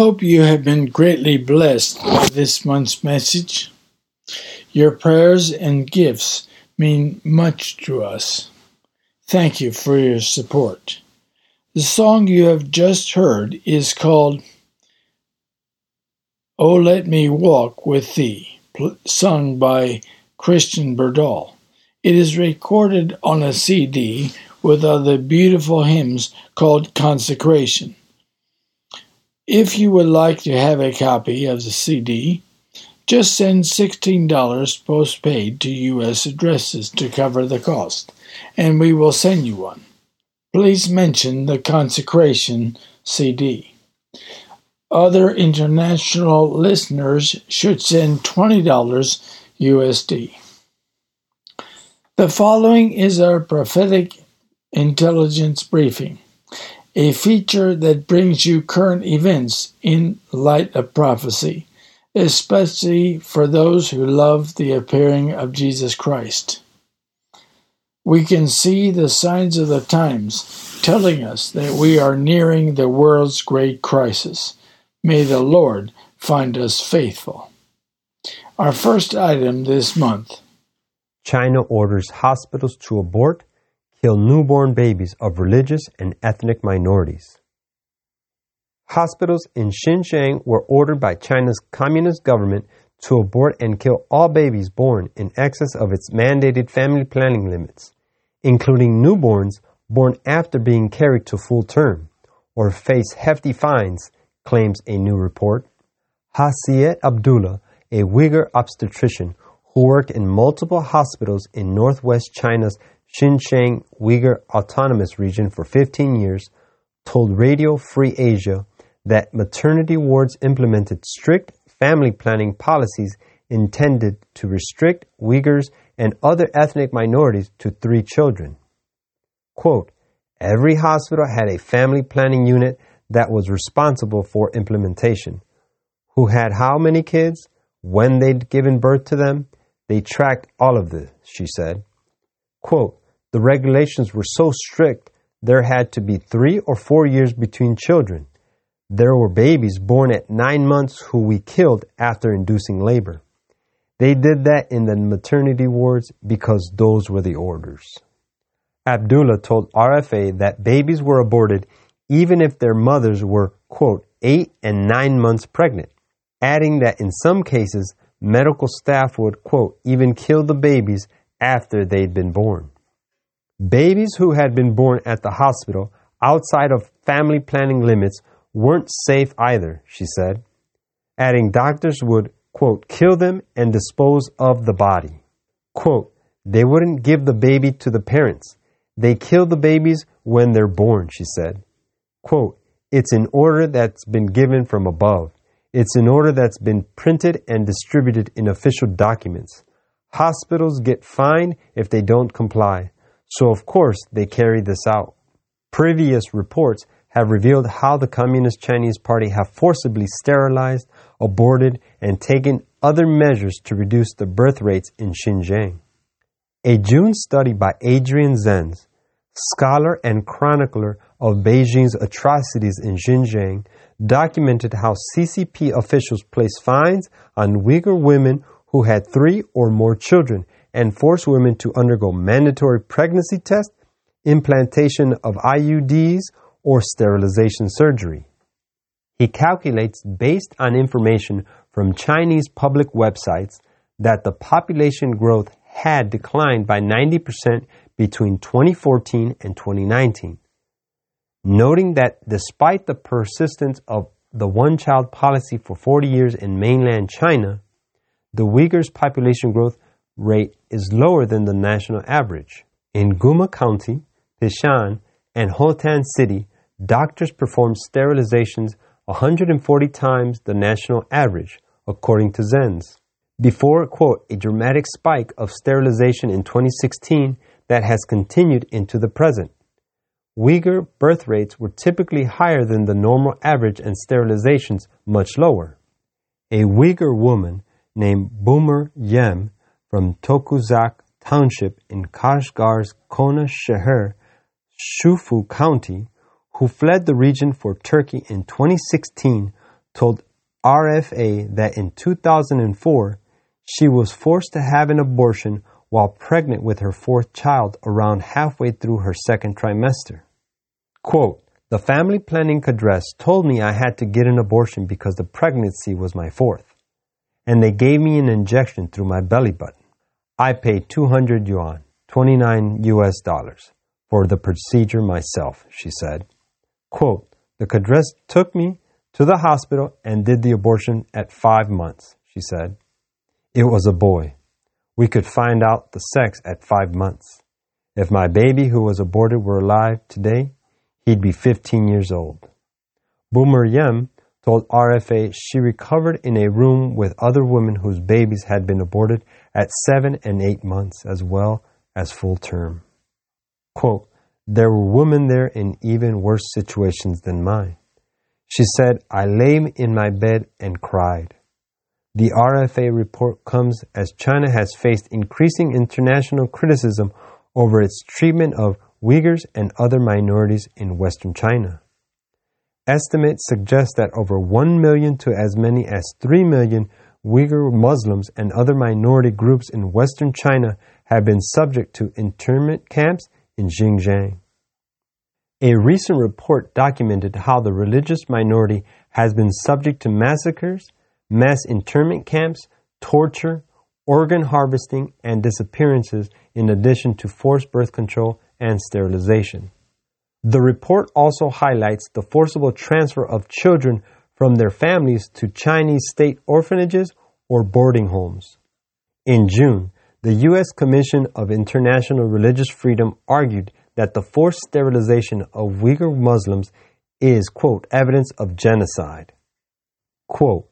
hope you have been greatly blessed by this month's message. Your prayers and gifts mean much to us. Thank you for your support. The song you have just heard is called Oh Let Me Walk with Thee, sung by Christian Berdal. It is recorded on a CD with other beautiful hymns called Consecration. If you would like to have a copy of the CD, just send $16 postpaid to U.S. addresses to cover the cost, and we will send you one. Please mention the Consecration CD. Other international listeners should send $20 USD. The following is our prophetic intelligence briefing a feature that brings you current events in light of prophecy, especially for those who love the appearing of Jesus Christ. We can see the signs of the times telling us that we are nearing the world's great crisis. May the Lord find us faithful. Our first item this month China orders hospitals to abort, kill newborn babies of religious and ethnic minorities. Hospitals in Xinjiang were ordered by China's communist government to abort and kill all babies born in excess of its mandated family planning limits, including newborns born after being carried to full term, or face hefty fines, claims a new report. Hasiet Abdullah, a Uyghur obstetrician who worked in multiple hospitals in northwest China's Xinjiang Uyghur Autonomous Region for 15 years, told Radio Free Asia that maternity wards implemented strict family planning policies intended to restrict Uyghurs and other ethnic minorities to three children. Quote, Every hospital had a family planning unit that was responsible for implementation. Who had how many kids, when they'd given birth to them, they tracked all of this, she said. Quote, the regulations were so strict there had to be three or four years between children. There were babies born at nine months who we killed after inducing labor. They did that in the maternity wards because those were the orders. Abdullah told RFA that babies were aborted even if their mothers were, quote, eight and nine months pregnant, adding that in some cases, medical staff would, quote, even kill the babies after they'd been born. Babies who had been born at the hospital outside of family planning limits weren't safe either, she said, adding doctors would, quote, kill them and dispose of the body. Quote, they wouldn't give the baby to the parents. They kill the babies when they're born, she said. Quote, it's an order that's been given from above. It's an order that's been printed and distributed in official documents. Hospitals get fined if they don't comply. So, of course, they carry this out. Previous reports have revealed how the Communist Chinese Party have forcibly sterilized, aborted, and taken other measures to reduce the birth rates in Xinjiang. A June study by Adrian Zenz, scholar and chronicler of Beijing's atrocities in Xinjiang, documented how CCP officials placed fines on Uyghur women who had three or more children and force women to undergo mandatory pregnancy tests, implantation of IUDs, or sterilization surgery. He calculates, based on information from Chinese public websites, that the population growth had declined by 90% between 2014 and 2019. Noting that despite the persistence of the one child policy for 40 years in mainland China, the Uyghurs' population growth rate is lower than the national average. In Guma County, Pishan, and Hotan City, doctors perform sterilizations 140 times the national average, according to Zenz. Before, quote, a dramatic spike of sterilization in 2016 that has continued into the present. Uyghur birth rates were typically higher than the normal average and sterilizations much lower. A Uyghur woman named Boomer Yem from Tokuzak Township in Kashgar's Kona Sheher, Shufu County, who fled the region for Turkey in 2016, told RFA that in 2004 she was forced to have an abortion while pregnant with her fourth child around halfway through her second trimester. Quote, the family planning address told me I had to get an abortion because the pregnancy was my fourth, and they gave me an injection through my belly button. I paid 200 yuan, 29 US dollars, for the procedure myself, she said. Quote, the cadres took me to the hospital and did the abortion at five months, she said. It was a boy. We could find out the sex at five months. If my baby who was aborted were alive today, he'd be 15 years old. Boomer Yem told RFA she recovered in a room with other women whose babies had been aborted at seven and eight months as well as full term. Quote, there were women there in even worse situations than mine. She said, I lay in my bed and cried. The RFA report comes as China has faced increasing international criticism over its treatment of Uyghurs and other minorities in Western China. Estimates suggest that over 1 million to as many as 3 million Uyghur Muslims and other minority groups in Western China have been subject to internment camps in Xinjiang. A recent report documented how the religious minority has been subject to massacres, mass internment camps, torture, organ harvesting, and disappearances, in addition to forced birth control and sterilization. The report also highlights the forcible transfer of children from their families to Chinese state orphanages or boarding homes. In June, the U.S. Commission of International Religious Freedom argued that the forced sterilization of Uyghur Muslims is, quote, evidence of genocide. Quote,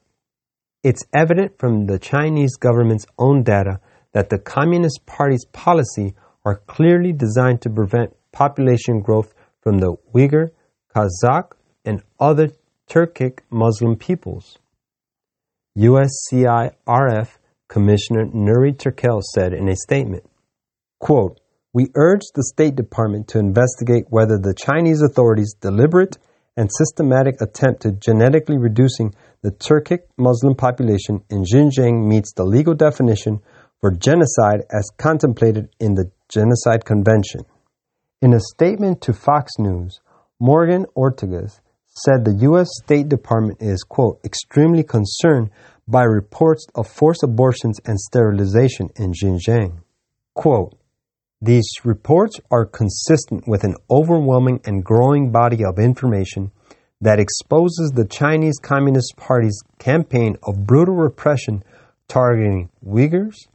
it's evident from the Chinese government's own data that the Communist Party's policy are clearly designed to prevent population growth from the Uyghur, Kazakh, and other Turkic Muslim peoples. USCIRF Commissioner Nuri Turkel said in a statement, quote, We urge the State Department to investigate whether the Chinese authorities' deliberate and systematic attempt to genetically reducing the Turkic Muslim population in Xinjiang meets the legal definition for genocide as contemplated in the Genocide Convention. In a statement to Fox News, Morgan Ortagus said the U.S. State Department is, quote, extremely concerned by reports of forced abortions and sterilization in Xinjiang. Quote, these reports are consistent with an overwhelming and growing body of information that exposes the Chinese Communist Party's campaign of brutal repression targeting Uyghurs,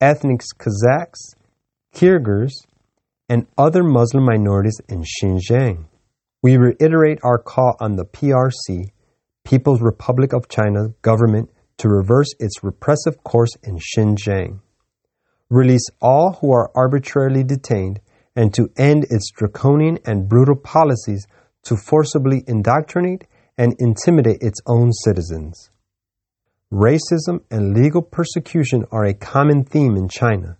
ethnic Kazakhs, Kyrgyz, and other Muslim minorities in Xinjiang. We reiterate our call on the PRC, People's Republic of China government to reverse its repressive course in Xinjiang. release all who are arbitrarily detained, and to end its draconian and brutal policies to forcibly indoctrinate and intimidate its own citizens. Racism and legal persecution are a common theme in China.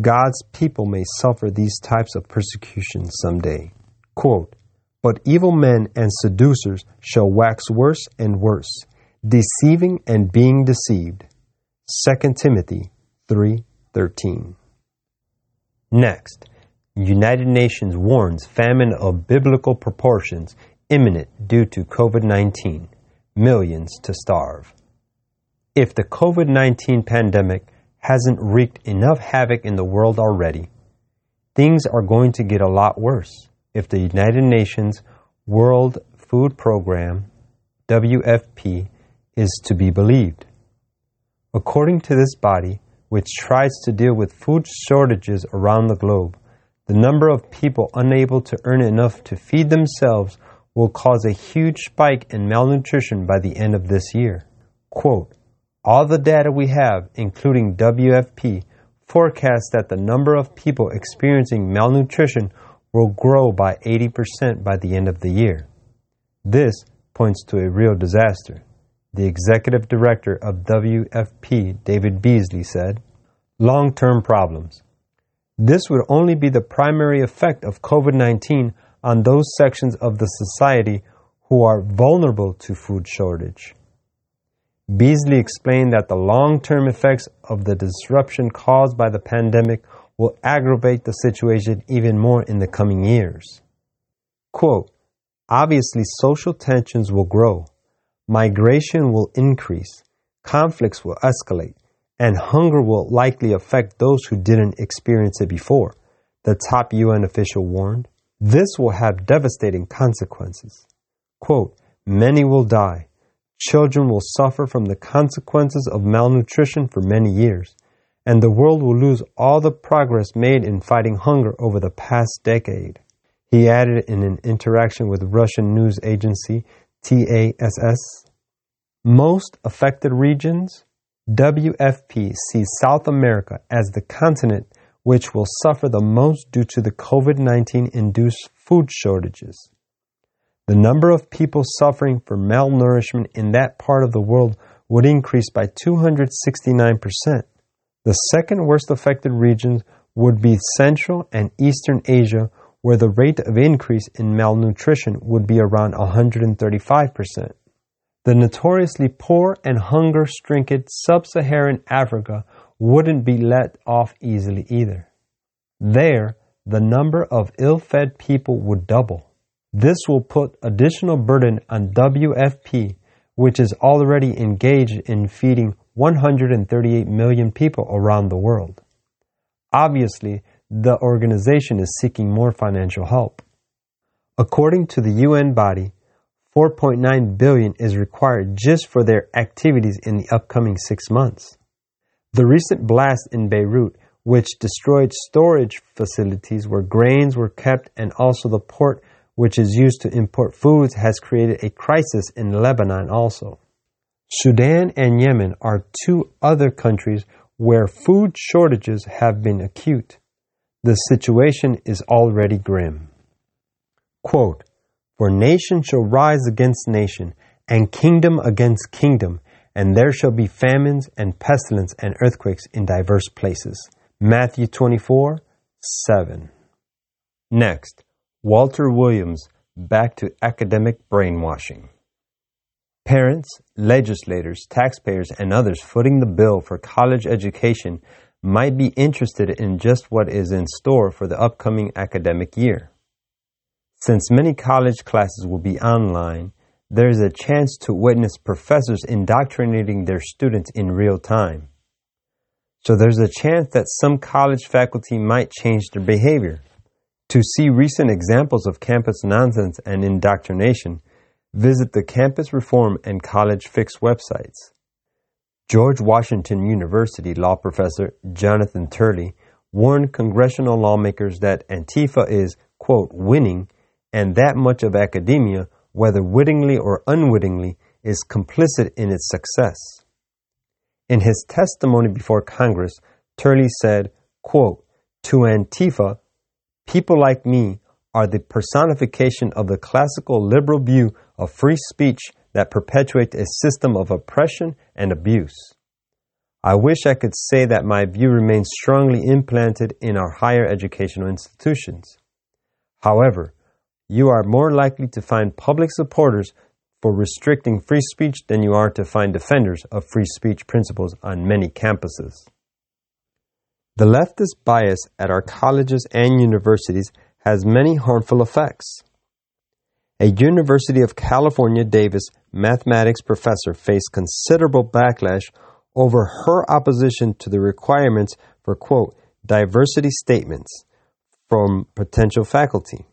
God's people may suffer these types of persecution someday. Quote, but evil men and seducers shall wax worse and worse, deceiving and being deceived. 2 Timothy 3:13. Next, United Nations warns famine of biblical proportions imminent due to COVID-19, millions to starve. If the COVID-19 pandemic hasn't wreaked enough havoc in the world already, things are going to get a lot worse if the United Nations World Food Program, WFP, is to be believed. According to this body, which tries to deal with food shortages around the globe, the number of people unable to earn enough to feed themselves will cause a huge spike in malnutrition by the end of this year. Quote, all the data we have, including WFP, forecasts that the number of people experiencing malnutrition will grow by 80% by the end of the year. This points to a real disaster. The executive director of WFP, David Beasley, said, Long term problems. This would only be the primary effect of COVID 19 on those sections of the society who are vulnerable to food shortage. Beasley explained that the long term effects of the disruption caused by the pandemic will aggravate the situation even more in the coming years. Quote, Obviously, social tensions will grow, migration will increase, conflicts will escalate, and hunger will likely affect those who didn't experience it before, the top UN official warned. This will have devastating consequences. Quote, Many will die. Children will suffer from the consequences of malnutrition for many years and the world will lose all the progress made in fighting hunger over the past decade. He added in an interaction with Russian news agency TASS. Most affected regions, WFP sees South America as the continent which will suffer the most due to the COVID 19 induced food shortages. The number of people suffering from malnourishment in that part of the world would increase by 269%. The second worst affected regions would be Central and Eastern Asia, where the rate of increase in malnutrition would be around 135%. The notoriously poor and hunger stricken sub Saharan Africa wouldn't be let off easily either. There, the number of ill fed people would double. This will put additional burden on WFP, which is already engaged in feeding 138 million people around the world. Obviously, the organization is seeking more financial help. According to the UN body, 4.9 billion is required just for their activities in the upcoming 6 months. The recent blast in Beirut, which destroyed storage facilities where grains were kept and also the port which is used to import foods has created a crisis in Lebanon also. Sudan and Yemen are two other countries where food shortages have been acute. The situation is already grim. Quote, For nation shall rise against nation, and kingdom against kingdom, and there shall be famines and pestilence and earthquakes in diverse places. Matthew 24, 7. Next, Walter Williams back to academic brainwashing. Parents, legislators, taxpayers, and others footing the bill for college education might be interested in just what is in store for the upcoming academic year. Since many college classes will be online, there is a chance to witness professors indoctrinating their students in real time. So there's a chance that some college faculty might change their behavior. To see recent examples of campus nonsense and indoctrination, Visit the Campus Reform and College Fix websites. George Washington University law professor Jonathan Turley warned congressional lawmakers that Antifa is, quote, winning, and that much of academia, whether wittingly or unwittingly, is complicit in its success. In his testimony before Congress, Turley said, quote, to Antifa, people like me are the personification of the classical liberal view of free speech that perpetuates a system of oppression and abuse. I wish I could say that my view remains strongly implanted in our higher educational institutions. However, you are more likely to find public supporters for restricting free speech than you are to find defenders of free speech principles on many campuses. The leftist bias at our colleges and universities has many harmful effects. A University of California Davis mathematics professor faced considerable backlash over her opposition to the requirements for, quote, diversity statements from potential faculty.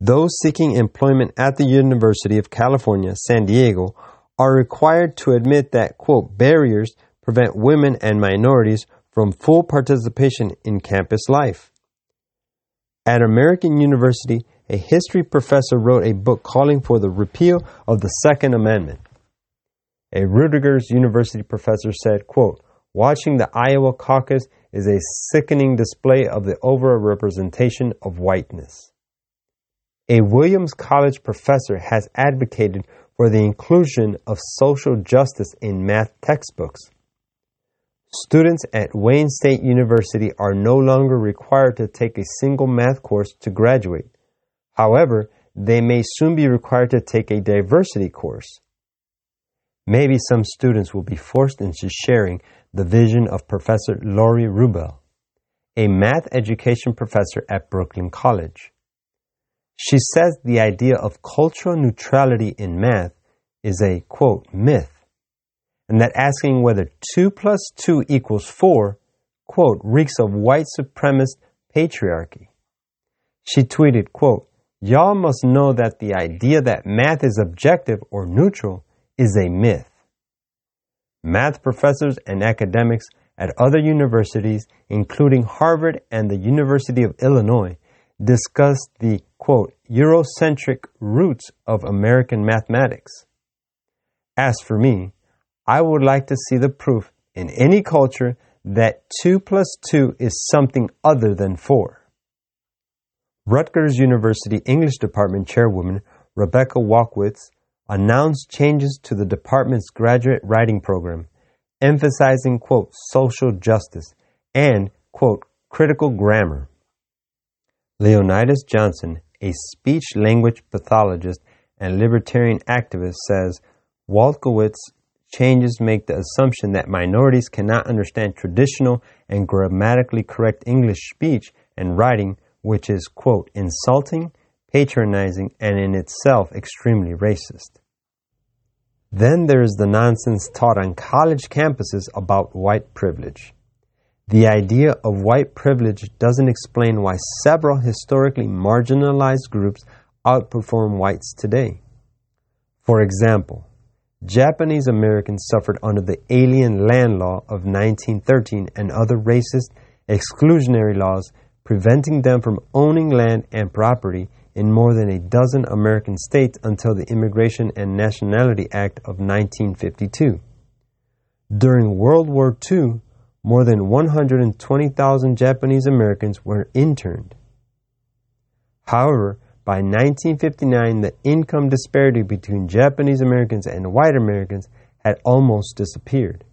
Those seeking employment at the University of California, San Diego, are required to admit that, quote, barriers prevent women and minorities from full participation in campus life. At American University, a history professor wrote a book calling for the repeal of the Second Amendment. A Rutgers University professor said, quote, Watching the Iowa caucus is a sickening display of the overrepresentation of whiteness. A Williams College professor has advocated for the inclusion of social justice in math textbooks. Students at Wayne State University are no longer required to take a single math course to graduate. However, they may soon be required to take a diversity course. Maybe some students will be forced into sharing the vision of Professor Laurie Rubel, a math education professor at Brooklyn College. She says the idea of cultural neutrality in math is a, quote, myth, and that asking whether 2 plus 2 equals 4, quote, reeks of white supremacist patriarchy. She tweeted, quote, Y'all must know that the idea that math is objective or neutral is a myth. Math professors and academics at other universities, including Harvard and the University of Illinois, discussed the quote, Eurocentric roots of American mathematics. As for me, I would like to see the proof in any culture that 2 plus 2 is something other than 4. Rutgers University English Department Chairwoman Rebecca Walkowitz announced changes to the department's graduate writing program, emphasizing, quote, social justice and, quote, critical grammar. Leonidas Johnson, a speech language pathologist and libertarian activist, says Walkowitz changes make the assumption that minorities cannot understand traditional and grammatically correct English speech and writing, which is, quote, insulting, patronizing, and in itself extremely racist. Then there is the nonsense taught on college campuses about white privilege. The idea of white privilege doesn't explain why several historically marginalized groups outperform whites today. For example, Japanese Americans suffered under the Alien Land Law of 1913 and other racist exclusionary laws preventing them from owning land and property in more than a dozen American states until the Immigration and Nationality Act of 1952. During World War II, more than 120,000 Japanese Americans were interned. However, by 1959, the income disparity between Japanese Americans and white Americans had almost disappeared.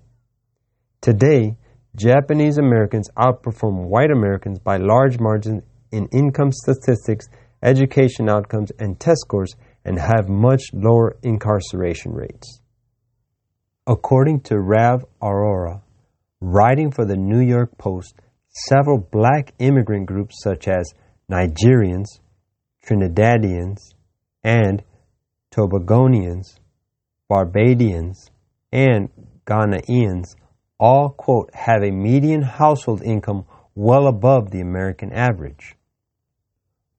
Today, Japanese Americans outperform white Americans by large margins in income statistics, education outcomes, and test scores, and have much lower incarceration rates. According to Rav Arora, Writing for the New York Post, several black immigrant groups such as Nigerians, Trinidadians, and Tobagonians, Barbadians, and Ghanaians all, quote, have a median household income well above the American average.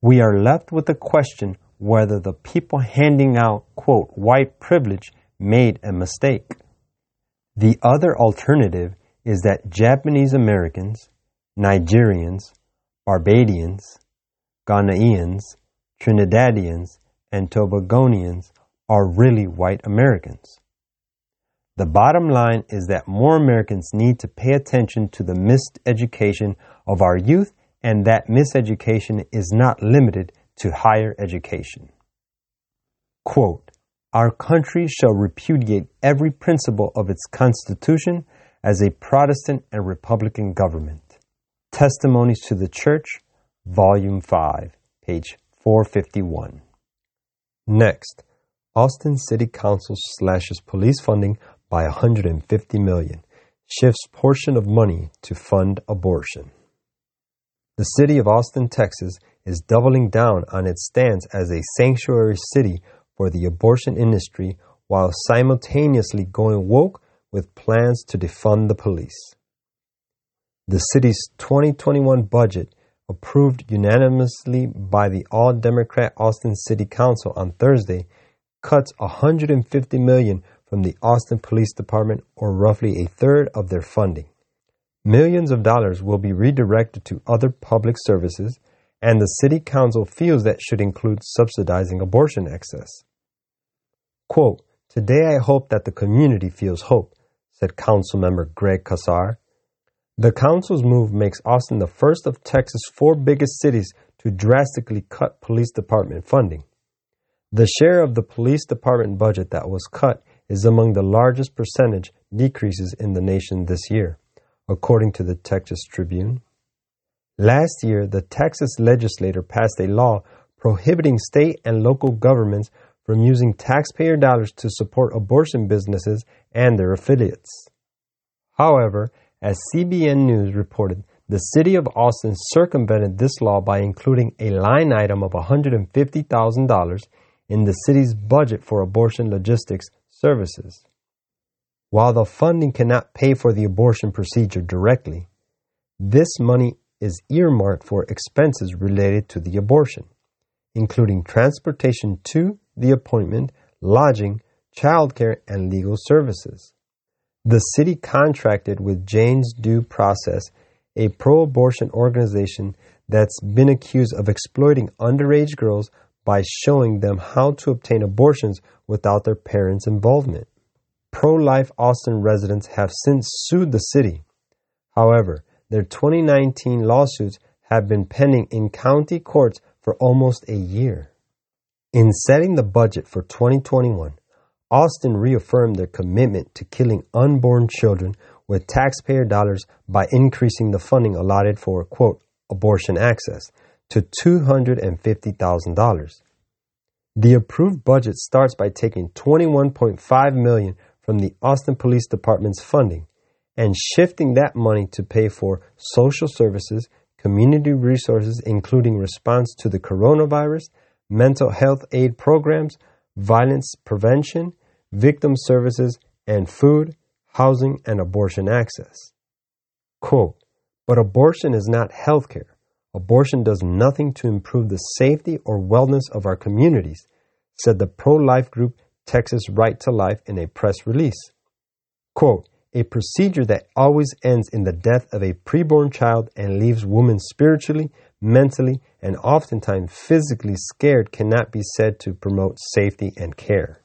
We are left with the question whether the people handing out, quote, white privilege made a mistake. The other alternative is that Japanese Americans, Nigerians, Barbadians, Ghanaians, Trinidadians, and Tobagonians are really white Americans. The bottom line is that more Americans need to pay attention to the miseducation of our youth and that miseducation is not limited to higher education. Quote, Our country shall repudiate every principle of its Constitution as a Protestant and Republican government. Testimonies to the Church, Volume 5, page 451. Next, Austin City Council slashes police funding by 150 million, shifts portion of money to fund abortion. The city of Austin, Texas is doubling down on its stance as a sanctuary city for the abortion industry while simultaneously going woke with plans to defund the police. The city's 2021 budget, approved unanimously by the all Democrat Austin City Council on Thursday, cuts 150 million from the Austin Police Department, or roughly a third of their funding. Millions of dollars will be redirected to other public services, and the City Council feels that should include subsidizing abortion access. Quote, Today I hope that the community feels hope, said Councilmember Greg Casar. The council's move makes Austin the first of Texas' four biggest cities to drastically cut police department funding. The share of the police department budget that was cut is among the largest percentage decreases in the nation this year, according to the Texas Tribune. Last year, the Texas legislature passed a law prohibiting state and local governments from using taxpayer dollars to support abortion businesses and their affiliates. However, as CBN News reported, the city of Austin circumvented this law by including a line item of $150,000 in the city's budget for abortion logistics services. While the funding cannot pay for the abortion procedure directly, this money is earmarked for expenses related to the abortion, including transportation to the appointment, lodging, childcare, and legal services. The city contracted with Jane's Due Process, a pro abortion organization that's been accused of exploiting underage girls by showing them how to obtain abortions without their parents' involvement. Pro life Austin residents have since sued the city. However, their 2019 lawsuits have been pending in county courts for almost a year. In setting the budget for 2021, Austin reaffirmed their commitment to killing unborn children with taxpayer dollars by increasing the funding allotted for, quote, abortion access to $250,000. The approved budget starts by taking 21.5 million from the Austin Police Department's funding and shifting that money to pay for social services, community resources including response to the coronavirus, mental health aid programs, violence prevention, victim services, and food, housing, and abortion access. Quote, but abortion is not health care. Abortion does nothing to improve the safety or wellness of our communities, said the pro life group Texas Right to Life in a press release. Quote, a procedure that always ends in the death of a preborn child and leaves women spiritually, mentally, and oftentimes physically scared cannot be said to promote safety and care.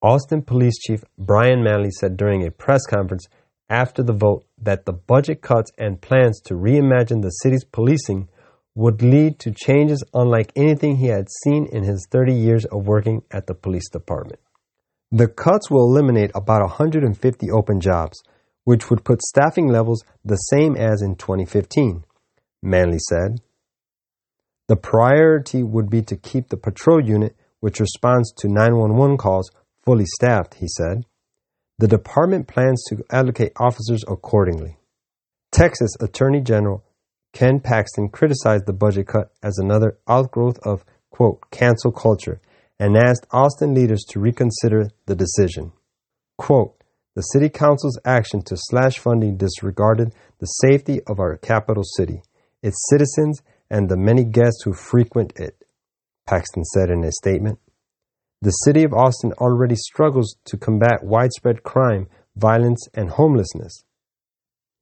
Austin Police Chief Brian Manley said during a press conference after the vote that the budget cuts and plans to reimagine the city's policing would lead to changes unlike anything he had seen in his 30 years of working at the police department. The cuts will eliminate about 150 open jobs, which would put staffing levels the same as in 2015, Manley said. The priority would be to keep the patrol unit, which responds to 911 calls, fully staffed, he said. The department plans to allocate officers accordingly. Texas Attorney General Ken Paxton criticized the budget cut as another outgrowth of, quote, cancel culture and asked Austin leaders to reconsider the decision. Quote, the city council's action to slash funding disregarded the safety of our capital city, its citizens, and the many guests who frequent it, Paxton said in a statement. The city of Austin already struggles to combat widespread crime, violence, and homelessness.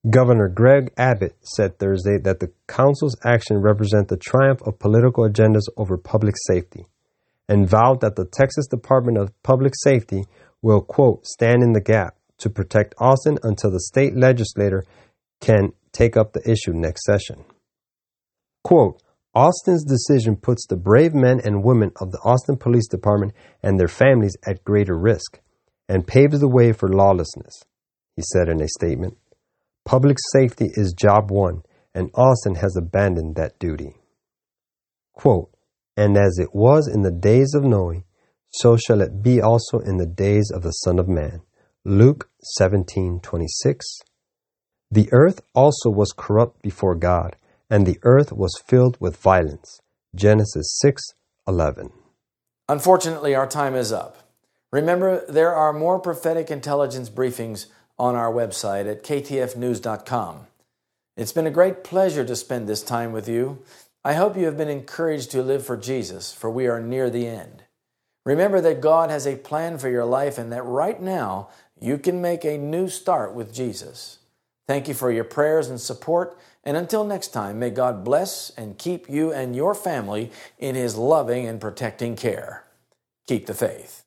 Governor Greg Abbott said Thursday that the council's action represents the triumph of political agendas over public safety and vowed that the Texas Department of Public Safety will, quote, stand in the gap to protect Austin until the state legislature can take up the issue next session. Quote, Austin's decision puts the brave men and women of the Austin Police Department and their families at greater risk and paves the way for lawlessness, he said in a statement. Public safety is job one, and Austin has abandoned that duty. Quote, and as it was in the days of Noe, so shall it be also in the days of the Son of Man. Luke 17:26. The earth also was corrupt before God, and the earth was filled with violence. Genesis 6:11. Unfortunately, our time is up. Remember, there are more prophetic intelligence briefings on our website at ktfnews.com. It's been a great pleasure to spend this time with you. I hope you have been encouraged to live for Jesus, for we are near the end. Remember that God has a plan for your life and that right now you can make a new start with Jesus. Thank you for your prayers and support. And until next time, may God bless and keep you and your family in His loving and protecting care. Keep the faith.